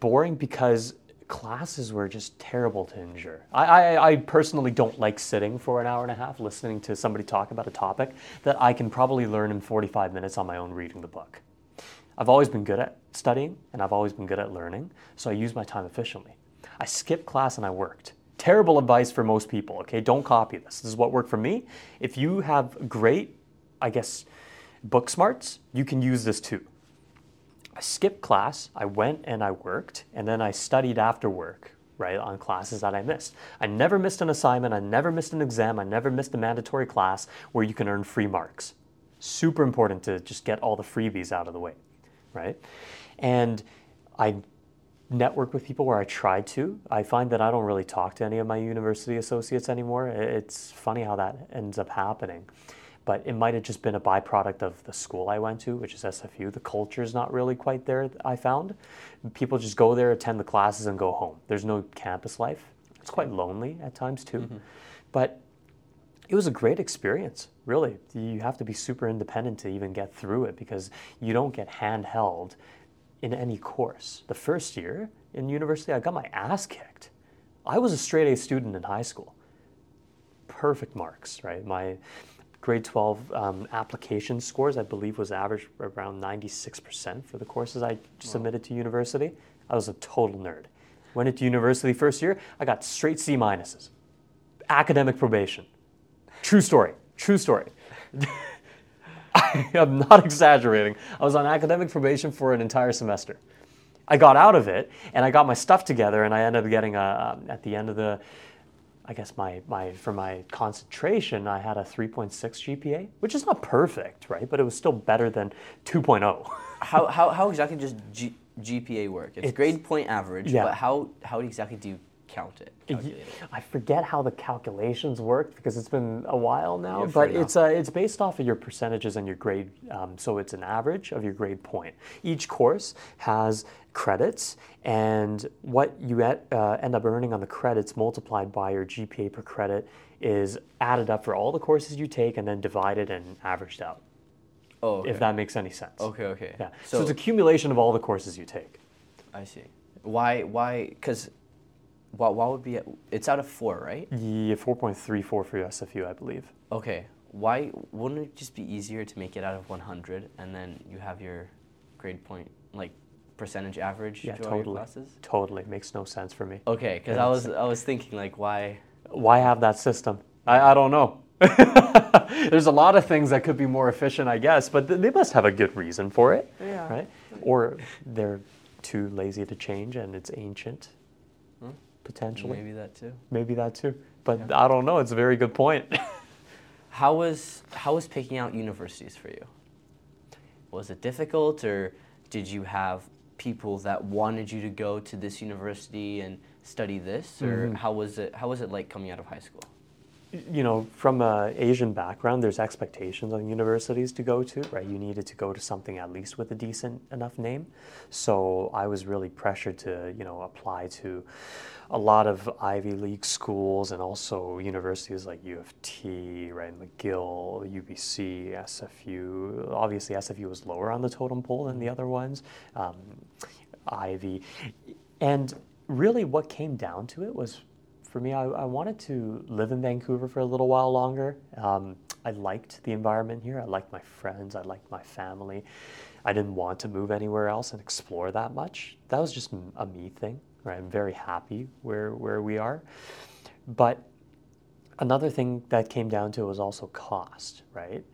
boring because classes were just terrible to endure. I, I, I personally don't like sitting for an hour and a half listening to somebody talk about a topic that I can probably learn in 45 minutes on my own reading the book. I've always been good at studying and I've always been good at learning, so I use my time efficiently. I skipped class and I worked. Terrible advice for most people, okay? Don't copy this. This is what worked for me. If you have great, I guess, book smarts, you can use this too. I skipped class, I went and I worked, and then I studied after work, right, on classes that I missed. I never missed an assignment, I never missed an exam, I never missed a mandatory class where you can earn free marks. Super important to just get all the freebies out of the way, right? And I network with people where I tried to. I find that I don't really talk to any of my university associates anymore. It's funny how that ends up happening. But it might have just been a byproduct of the school I went to, which is SFU. The culture is not really quite there, I found. People just go there, attend the classes, and go home. There's no campus life. It's quite lonely at times, too. Mm-hmm. But it was a great experience, really. You have to be super independent to even get through it because you don't get handheld in any course. The first year in university, I got my ass kicked. I was a straight A student in high school. Perfect marks, right? My grade 12 um, application scores, I believe, was average around 96% for the courses I submitted to university. I was a total nerd. Went into university first year, I got straight C minuses. Academic probation. True story. True story. I am not exaggerating. I was on academic probation for an entire semester. I got out of it and I got my stuff together and I ended up getting a, um, at the end of the, I guess my, my, for my concentration, I had a 3.6 GPA, which is not perfect, right? But it was still better than 2.0. How, how, how exactly does G, GPA work? It's, It's- grade point average, yeah. but how, how exactly do you count it? I forget how the calculations work because it's been a while now, Yeah, but it's uh, it's based off of your percentages and your grade. Um, so it's an average of your grade point. Each course has credits, and what you uh, end up earning on the credits multiplied by your GPA per credit is added up for all the courses you take and then divided and averaged out. Oh, okay. If that makes any sense. okay, okay. Yeah. So, So, it's accumulation of all the courses you take. I see. Why, why, because why, why would be, it's out of four, right? Yeah, 4.34 for your SFU, I believe. Okay. Why wouldn't it just be easier to make it out of 100 and then you have your grade point, like percentage average Yeah, to all your totally. classes? Totally makes no sense for me. Okay, because Yeah, I was I was thinking like why why have that system? I, I don't know. There's a lot of things that could be more efficient, I guess, but th- they must have a good reason for it, Yeah. right? Or they're too lazy to change and it's ancient. Potentially. maybe that too. Maybe that too. But I don't know. It's a very good point. How was how was picking out universities for you? Was it difficult, or did you have people that wanted you to go to this university and study this, or Mm-hmm. how was it how was it like coming out of high school? You know, from an Asian background, there's expectations on universities to go to, right? You needed to go to something at least with a decent enough name. So I was really pressured to, you know, apply to a lot of Ivy League schools and also universities like U of T, right, McGill, UBC, SFU. Obviously, SFU was lower on the totem pole than the other ones. Um, Ivy, and really, what came down to it was for me, I, I wanted to live in Vancouver for a little while longer. Um, I liked the environment here. I liked my friends. I liked my family. I didn't want to move anywhere else and explore that much. That was just a me thing, right? I'm very happy where, where we are. But another thing that came down to was also cost, right?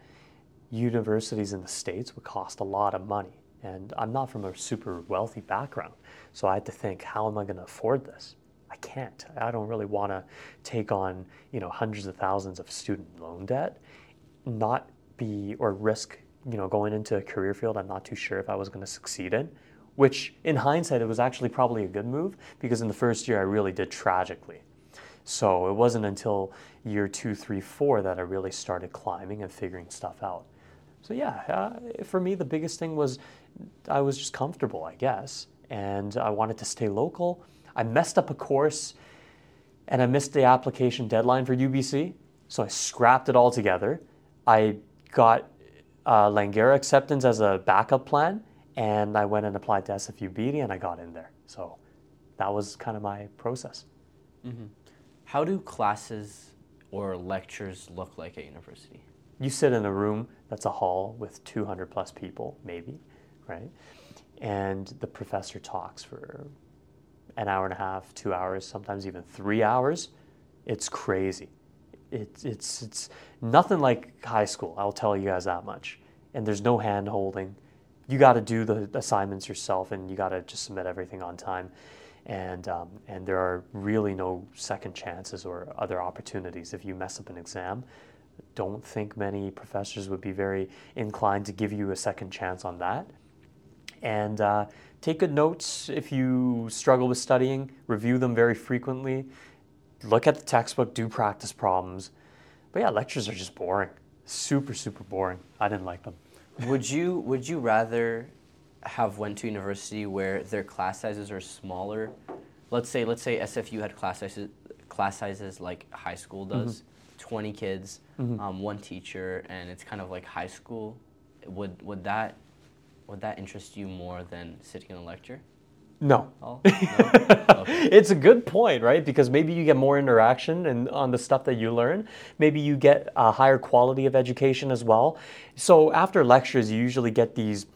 Universities in the States would cost a lot of money. And I'm not from a super wealthy background. So I had to think, how am I going to afford this? I can't. I don't really want to take on, you know, hundreds of thousands of student loan debt, not be or risk, you know, going into a career field I'm not too sure if I was going to succeed in. Which, in hindsight, it was actually probably a good move because in the first year I really did tragically. So it wasn't until year two, three, four that I really started climbing and figuring stuff out. So yeah, uh, for me the biggest thing was I was just comfortable, I guess, and I wanted to stay local. I messed up a course, and I missed the application deadline for UBC, so I scrapped it all together. I got uh, Langara acceptance as a backup plan, and I went and applied to SFU Beedie, and I got in there. So that was kind of my process. How do classes or lectures look like at university? you sit in a room that's a hall with 200 plus people, maybe, right? And the professor talks for an hour and a half, two hours, sometimes even three hours. It's crazy. It's it's it's nothing like high school. I'll tell you guys that much. And there's no hand holding. You got to do the assignments yourself, and you got to just submit everything on time. And um, and there are really no second chances or other opportunities if you mess up an exam don't think many professors would be very inclined to give you a second chance on that. And uh, take good notes if you struggle with studying, review them very frequently, look at the textbook, do practice problems. But yeah, lectures are just boring. Super, super boring. I didn't like them. would you would you rather have went to university where their class sizes are smaller? Let's say let's say SFU had class sizes class sizes like high school does, 20 kids, um, one teacher, and it's kind of like high school. Would would that would that interest you more than sitting in a lecture? No. Oh, no? okay. it's a good point, right? Because maybe you get more interaction and on the stuff that you learn. Maybe you get a higher quality of education as well. So after lectures, you usually get these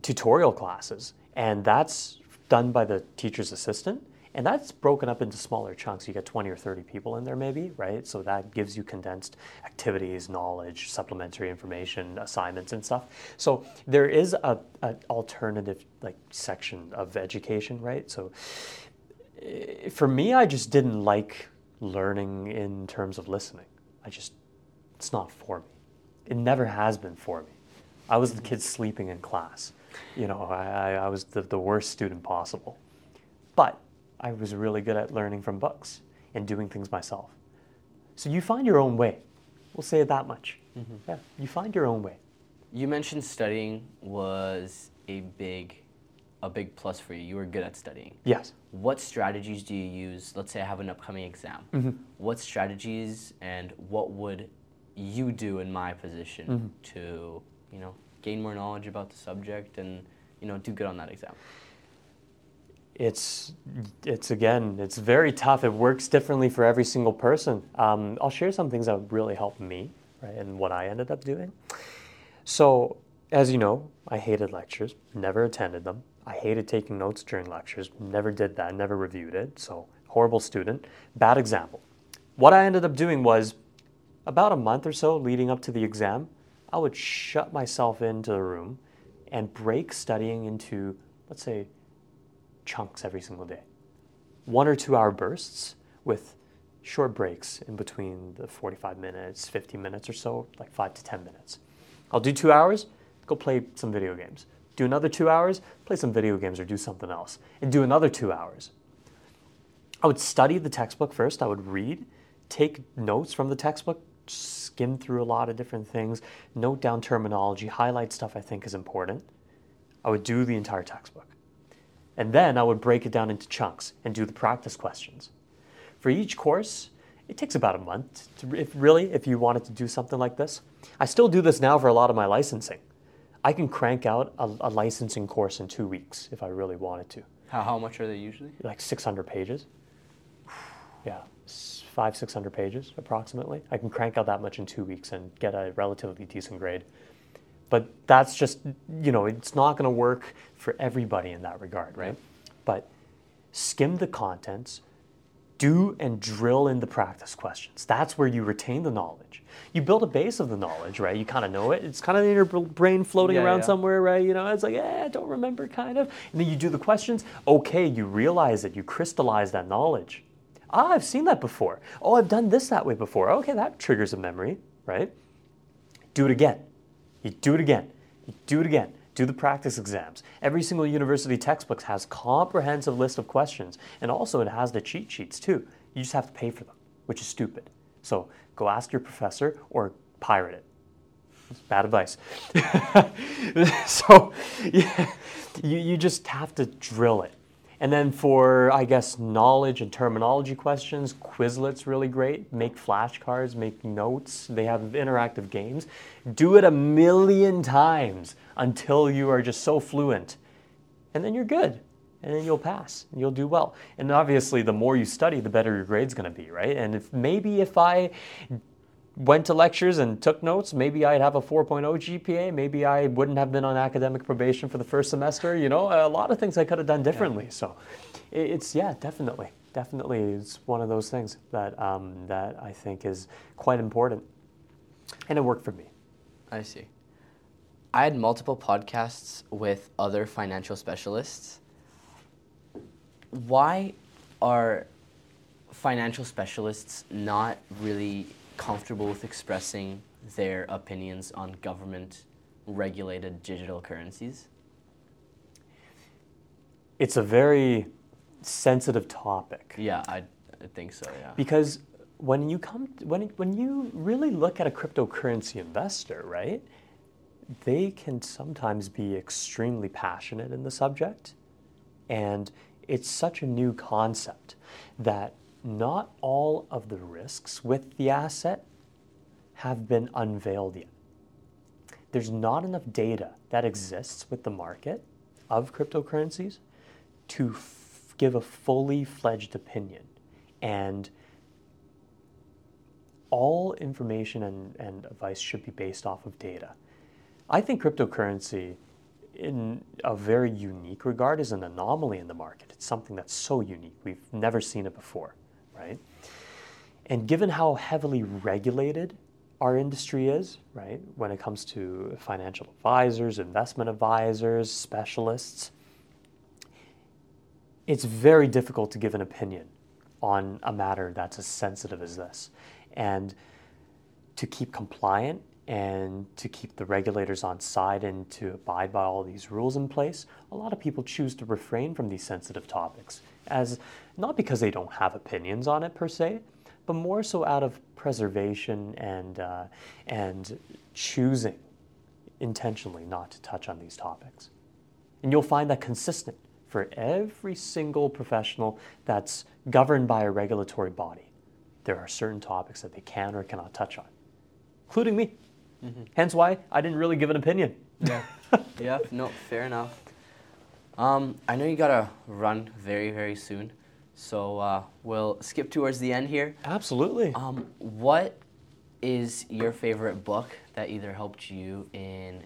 tutorial classes, and that's done by the teacher's assistant. And that's broken up into smaller chunks. You get 20 or 30 people in there, maybe, right? So that gives you condensed activities, knowledge, supplementary information, assignments, and stuff. So there is a, a alternative like section of education, right? So eh, for me, I just didn't like learning in terms of listening. I just, it's not for me. It never has been for me. I was the kid sleeping in class. You know, I, I was the, the worst student possible. But I was really good at learning from books and doing things myself. So you find your own way. We'll say it that much. Mm-hmm. Yeah, you find your own way. You mentioned studying was a big a big plus for you. You were good at studying. Yes. What strategies do you use? Let's say I have an upcoming exam. Mm-hmm. What strategies and what would you do in my position mm-hmm. to, you know, gain more knowledge about the subject and, you know, do good on that exam? It's it's again it's very tough. It works differently for every single person. Um, I'll share some things that really helped me, right, and what I ended up doing. So as you know, I hated lectures, never attended them. I hated taking notes during lectures, never did that, never reviewed it. So, horrible student. Bad example. What I ended up doing was about a month or so leading up to the exam, I would shut myself into the room and break studying into, let's say, chunks every single day. One or two hour bursts with short breaks in between the 45 minutes, 50 minutes or so, like five to 10 minutes. I'll do two hours, go play some video games do another two hours, play some video games or do something else, and do another two hours. I would study the textbook first, I would read, take notes from the textbook, skim through a lot of different things, note down terminology, highlight stuff I think is important. I would do the entire textbook. And then I would break it down into chunks and do the practice questions. For each course, it takes about a month, to, if really, if you wanted to do something like this. I still do this now for a lot of my licensing. I can crank out a, a, licensing course in two weeks if I really wanted to. How, how much are they usually? Like 600 pages. Yeah, five, 600 pages approximately. I can crank out that much in two weeks and get a relatively decent grade. But that's just, you know, it's not going to work for everybody in that regard, right? But skim the contents, do and drill in the practice questions. That's where you retain the knowledge. You build a base of the knowledge, right? You kind of know it. It's kind of in your brain floating yeah, around yeah. somewhere, right? You know, it's like, eh, I don't remember, kind of. And then you do the questions. Okay, you realize it. You crystallize that knowledge. Ah, I've seen that before. Oh, I've done this that way before. Okay, that triggers a memory, right? Do it again. You do it again. You do it again do the practice exams. Every single university textbook has comprehensive list of questions, and also it has the cheat sheets too. You just have to pay for them, which is stupid. So go ask your professor or pirate it. It's bad advice. so yeah, you, you just have to drill it. And then for, I guess, knowledge and terminology questions, Quizlet's really great. Make flashcards, make notes. They have interactive games. Do it a million times until you are just so fluent. And then you're good. And then you'll pass and you'll do well. And obviously, the more you study, the better your grade's to be, right? And if maybe if I went to lectures and took notes, maybe I'd have a 4.0 GPA. Maybe I wouldn't have been on academic probation for the first semester. You know, a lot of things I could have done differently. Yeah. So it's, yeah, definitely. Definitely, it's one of those things that, um, that I think is quite important. And it worked for me. I see. I had multiple podcasts with other financial specialists. Why are financial specialists not really comfortable with expressing their opinions on government regulated digital currencies? It's a very sensitive topic. Yeah, I, I think so, yeah. Because when you come when when you really look at a cryptocurrency investor, right? They can sometimes be extremely passionate in the subject and it's such a new concept that not all of the risks with the asset have been unveiled yet. There's not enough data that exists with the market of cryptocurrencies to f- give a fully fledged opinion. And all information and, and advice should be based off of data. I think cryptocurrency in a very unique regard, is an anomaly in the market. It's something that's so unique. We've never seen it before, right? And given how heavily regulated our industry is, right, when it comes to financial advisors, investment advisors, specialists, it's very difficult to give an opinion on a matter that's as sensitive as this. And to keep compliant and to keep the regulators on side and to abide by all these rules in place, a lot of people choose to refrain from these sensitive topics as not because they don't have opinions on it per se, but more so out of preservation and uh, and choosing intentionally not to touch on these topics. And you'll find that consistent for every single professional that's governed by a regulatory body. There are certain topics that they can or cannot touch on, including me. Mm-hmm. Hence why I didn't really give an opinion. Yeah. yeah, no, fair enough. Um, I know you gotta run very, very soon, so uh, we'll skip towards the end here. Absolutely. Um, what is your favorite book that either helped you in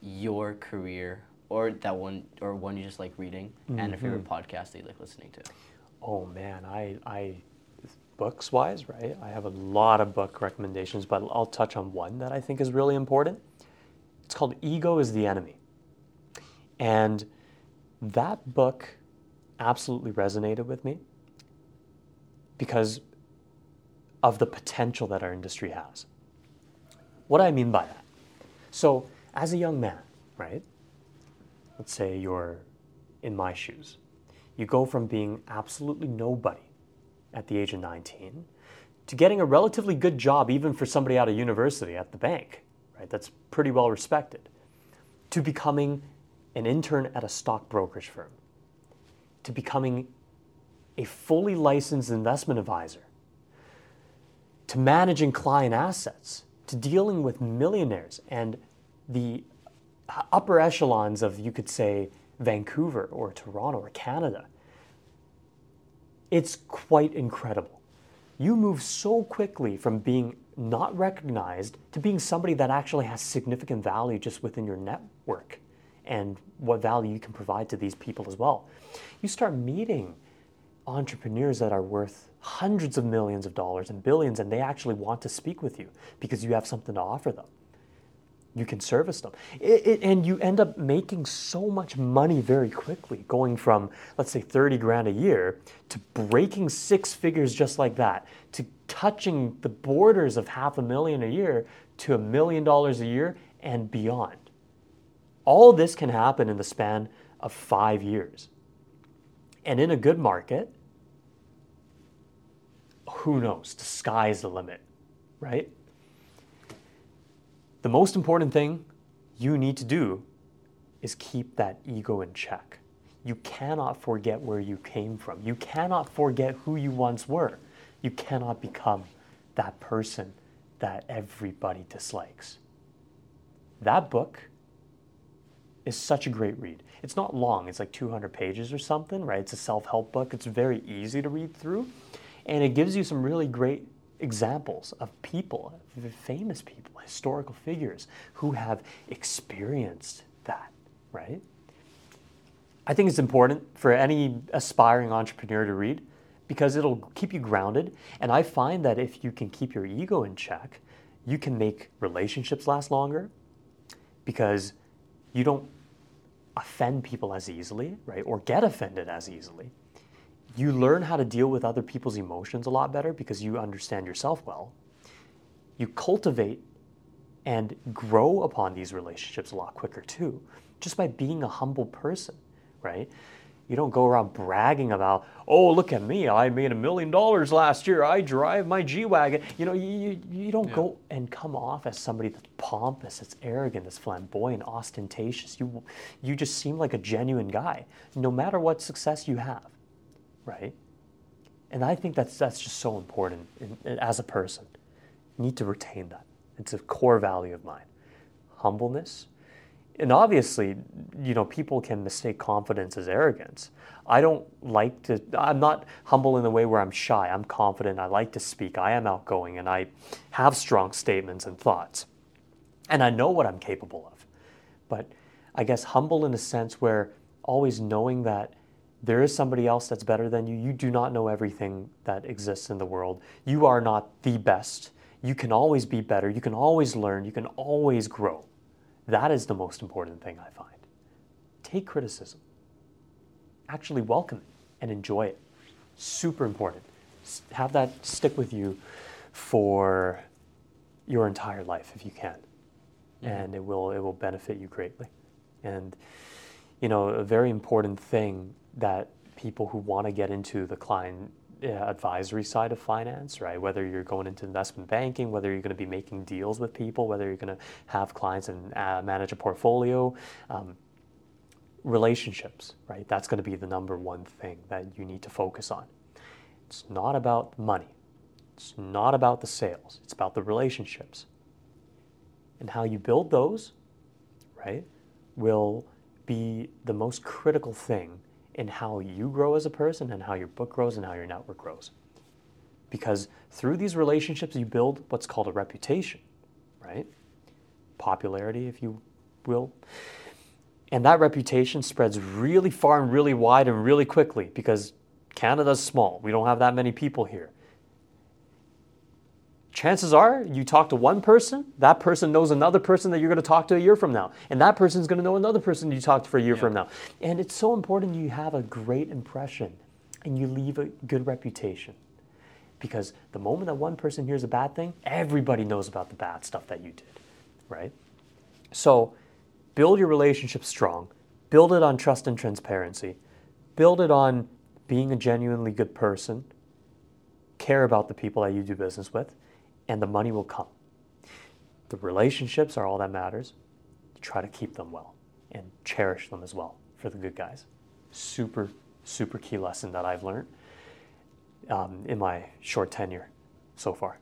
your career or that one or one you just like reading mm-hmm. and a favorite mm-hmm. podcast that you like listening to oh man i i books wise right i have a lot of book recommendations but i'll touch on one that i think is really important it's called ego is the enemy and that book absolutely resonated with me because of the potential that our industry has what do i mean by that so as a young man right let's say you're in my shoes. You go from being absolutely nobody at the age of 19 to getting a relatively good job, even for somebody out of university at the bank, right? That's pretty well respected, to becoming an intern at a stock brokerage firm, to becoming a fully licensed investment advisor, to managing client assets, to dealing with millionaires and the upper echelons of, you could say, Vancouver or Toronto or Canada. It's quite incredible. You move so quickly from being not recognized to being somebody that actually has significant value just within your network and what value you can provide to these people as well. You start meeting entrepreneurs that are worth hundreds of millions of dollars and billions, and they actually want to speak with you because you have something to offer them you can service them. It, it, and you end up making so much money very quickly, going from, let's say, 30 grand a year to breaking six figures just like that, to touching the borders of half a million a year to a million dollars a year and beyond. All this can happen in the span of five years. And in a good market, who knows? The sky's the limit, right? The most important thing you need to do is keep that ego in check. You cannot forget where you came from. You cannot forget who you once were. You cannot become that person that everybody dislikes. That book is such a great read. It's not long, it's like 200 pages or something, right? It's a self help book. It's very easy to read through, and it gives you some really great examples of people, famous people, historical figures who have experienced that, right? I think it's important for any aspiring entrepreneur to read because it'll keep you grounded. And I find that if you can keep your ego in check, you can make relationships last longer because you don't offend people as easily, right? Or get offended as easily you learn how to deal with other people's emotions a lot better because you understand yourself well. You cultivate and grow upon these relationships a lot quicker too, just by being a humble person, right? You don't go around bragging about, oh, look at me, I made a million dollars last year, I drive my G Wagon. You know, you, you don't yeah. go and come off as somebody that's pompous, that's arrogant, that's flamboyant, ostentatious. You, you just seem like a genuine guy, no matter what success you have right? And I think that's that's just so important in, in, as a person. You need to retain that. It's a core value of mine. Humbleness. And obviously, you know, people can mistake confidence as arrogance. I don't like to, I'm not humble in the way where I'm shy. I'm confident. I like to speak. I am outgoing and I have strong statements and thoughts. And I know what I'm capable of. But I guess, humble in a sense where always knowing that there is somebody else that's better than you. You do not know everything that exists in the world. You are not the best. You can always be better. You can always learn. You can always grow. That is the most important thing I find. Take criticism, actually welcome it and enjoy it. Super important. Have that stick with you for your entire life if you can, and it will it will benefit you greatly. And you know, a very important thing that people who want to get into the client uh, advisory side of finance, right? Whether you're going into investment banking, whether you're going to be making deals with people, whether you're going to have clients and uh, manage a portfolio, um, relationships, right? That's going to be the number one thing that you need to focus on. It's not about money. It's not about the sales. It's about the relationships. And how you build those, right, will be the most critical thing in how you grow as a person and how your book grows and how your network grows. Because through these relationships, you build what's called a reputation, right? Popularity, if you will. And that reputation spreads really far and really wide and really quickly because Canada's small. We don't have that many people here. Chances are you talk to one person, that person knows another person that you're going to talk to a year from now. And that person's going to know another person you talked to for a year Yeah. from now. And it's so important you have a great impression and you leave a good reputation. Because the moment that one person hears a bad thing, everybody knows about the bad stuff that you did, right? So build your relationship strong, build it on trust and transparency, build it on being a genuinely good person, care about the people that you do business with, and the money will come. The relationships are all that matters. Try to keep them well and cherish them as well for the good guys. Super, super key lesson that I've learned um, in my short tenure so far.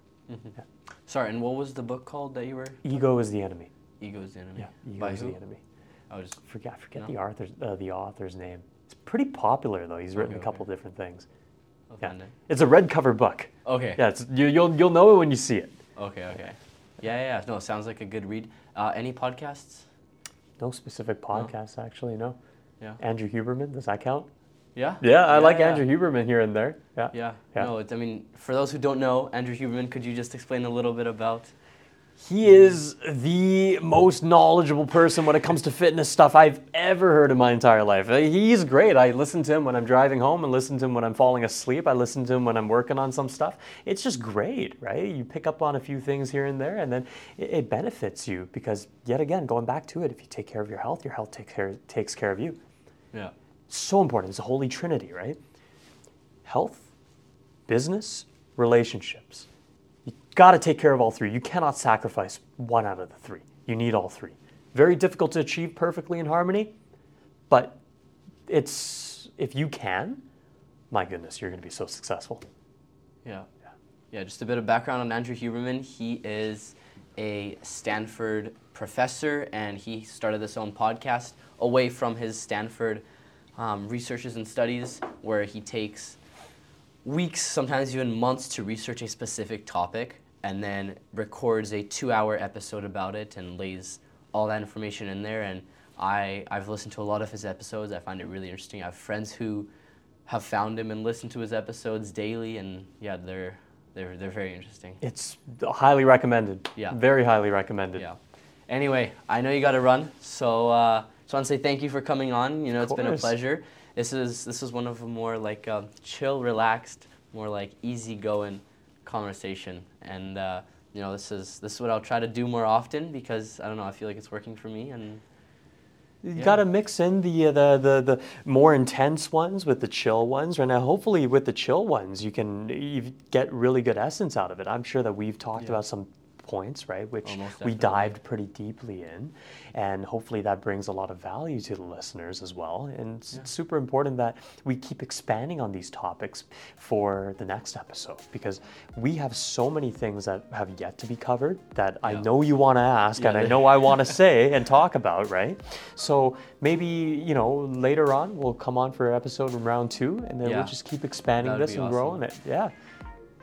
Sorry, and what was the book called that you were? Ego is the enemy. Ego is the enemy. Yeah, ego By is who? the enemy. I was Forget, I forget No? the author's uh, the author's name. It's pretty popular though. He's written Okay, a couple different things. Yeah. It's a red cover book. Okay. Yeah, it's, you, you'll you'll know it when you see it. Okay. Okay. Yeah. Yeah. yeah. No, it sounds like a good read. Uh, any podcasts? No specific podcast actually. No. Yeah. Andrew Huberman, does that count? Yeah. Yeah, I like yeah. Andrew Huberman here and there. Yeah. Yeah. Yeah. No, it's, I mean, for those who don't know, Andrew Huberman, could you just explain a little bit about? He is the most knowledgeable person when it comes to fitness stuff I've ever heard in my entire life. Uh, He's great. I listen to him when I'm driving home and listen to him when I'm falling asleep. I listen to him when I'm working on some stuff. It's just great, right? You pick up on a few things here and there, and then it, it benefits you because, yet again, going back to it, if you take care of your health, your health takes care, takes care of you. Yeah. so important. It's a holy trinity, right? Health, business, relationships. Got to take care of all three. You cannot sacrifice one out of the three. You need all three. Very difficult to achieve perfectly in harmony, but it's if you can, my goodness, you're going to be so successful. Yeah. Yeah, just a bit of background on Andrew Huberman. He is a Stanford professor and he started this own podcast away from his Stanford um, researches and studies where he takes weeks, sometimes even months to research a specific topic and then records a two hour episode about it and lays all that information in there. And I, I've listened to a lot of his episodes. I find it really interesting. I have friends who have found him and listened to his episodes daily, and yeah, they're, they're, they're very interesting. It's highly recommended. Yeah. Very highly recommended. Yeah. Anyway, I know you got to run, so uh, just want to say thank you for coming on. You know, it's been a pleasure. This is this is one of a more like uh, chill, relaxed, more like easygoing conversation, and uh, you know, this is this is what I'll try to do more often because I don't know, I feel like it's working for me, and You Yeah. got to mix in the, uh, the the the more intense ones with the chill ones, and now hopefully with the chill ones you can you get really good essence out of it. I'm sure that we've talked Yeah. about some points, right, which we dived pretty deeply in, and hopefully that brings a lot of value to the listeners as well. And it's Yeah. super important that we keep expanding on these topics for the next episode because we have so many things that have yet to be covered that I know you want to ask, Yeah, and I know I want to say and talk about, right? So maybe you know later on we'll come on for episode round two, and then Yeah. we'll just keep expanding That would this and growing it. Yeah,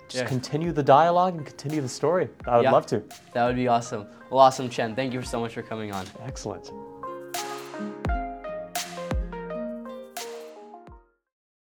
just Yeah. continue the dialogue and continue the story. I would Yeah. love to. that would be awesome. Well, awesome, Chen. Thank you so much for coming on. Excellent.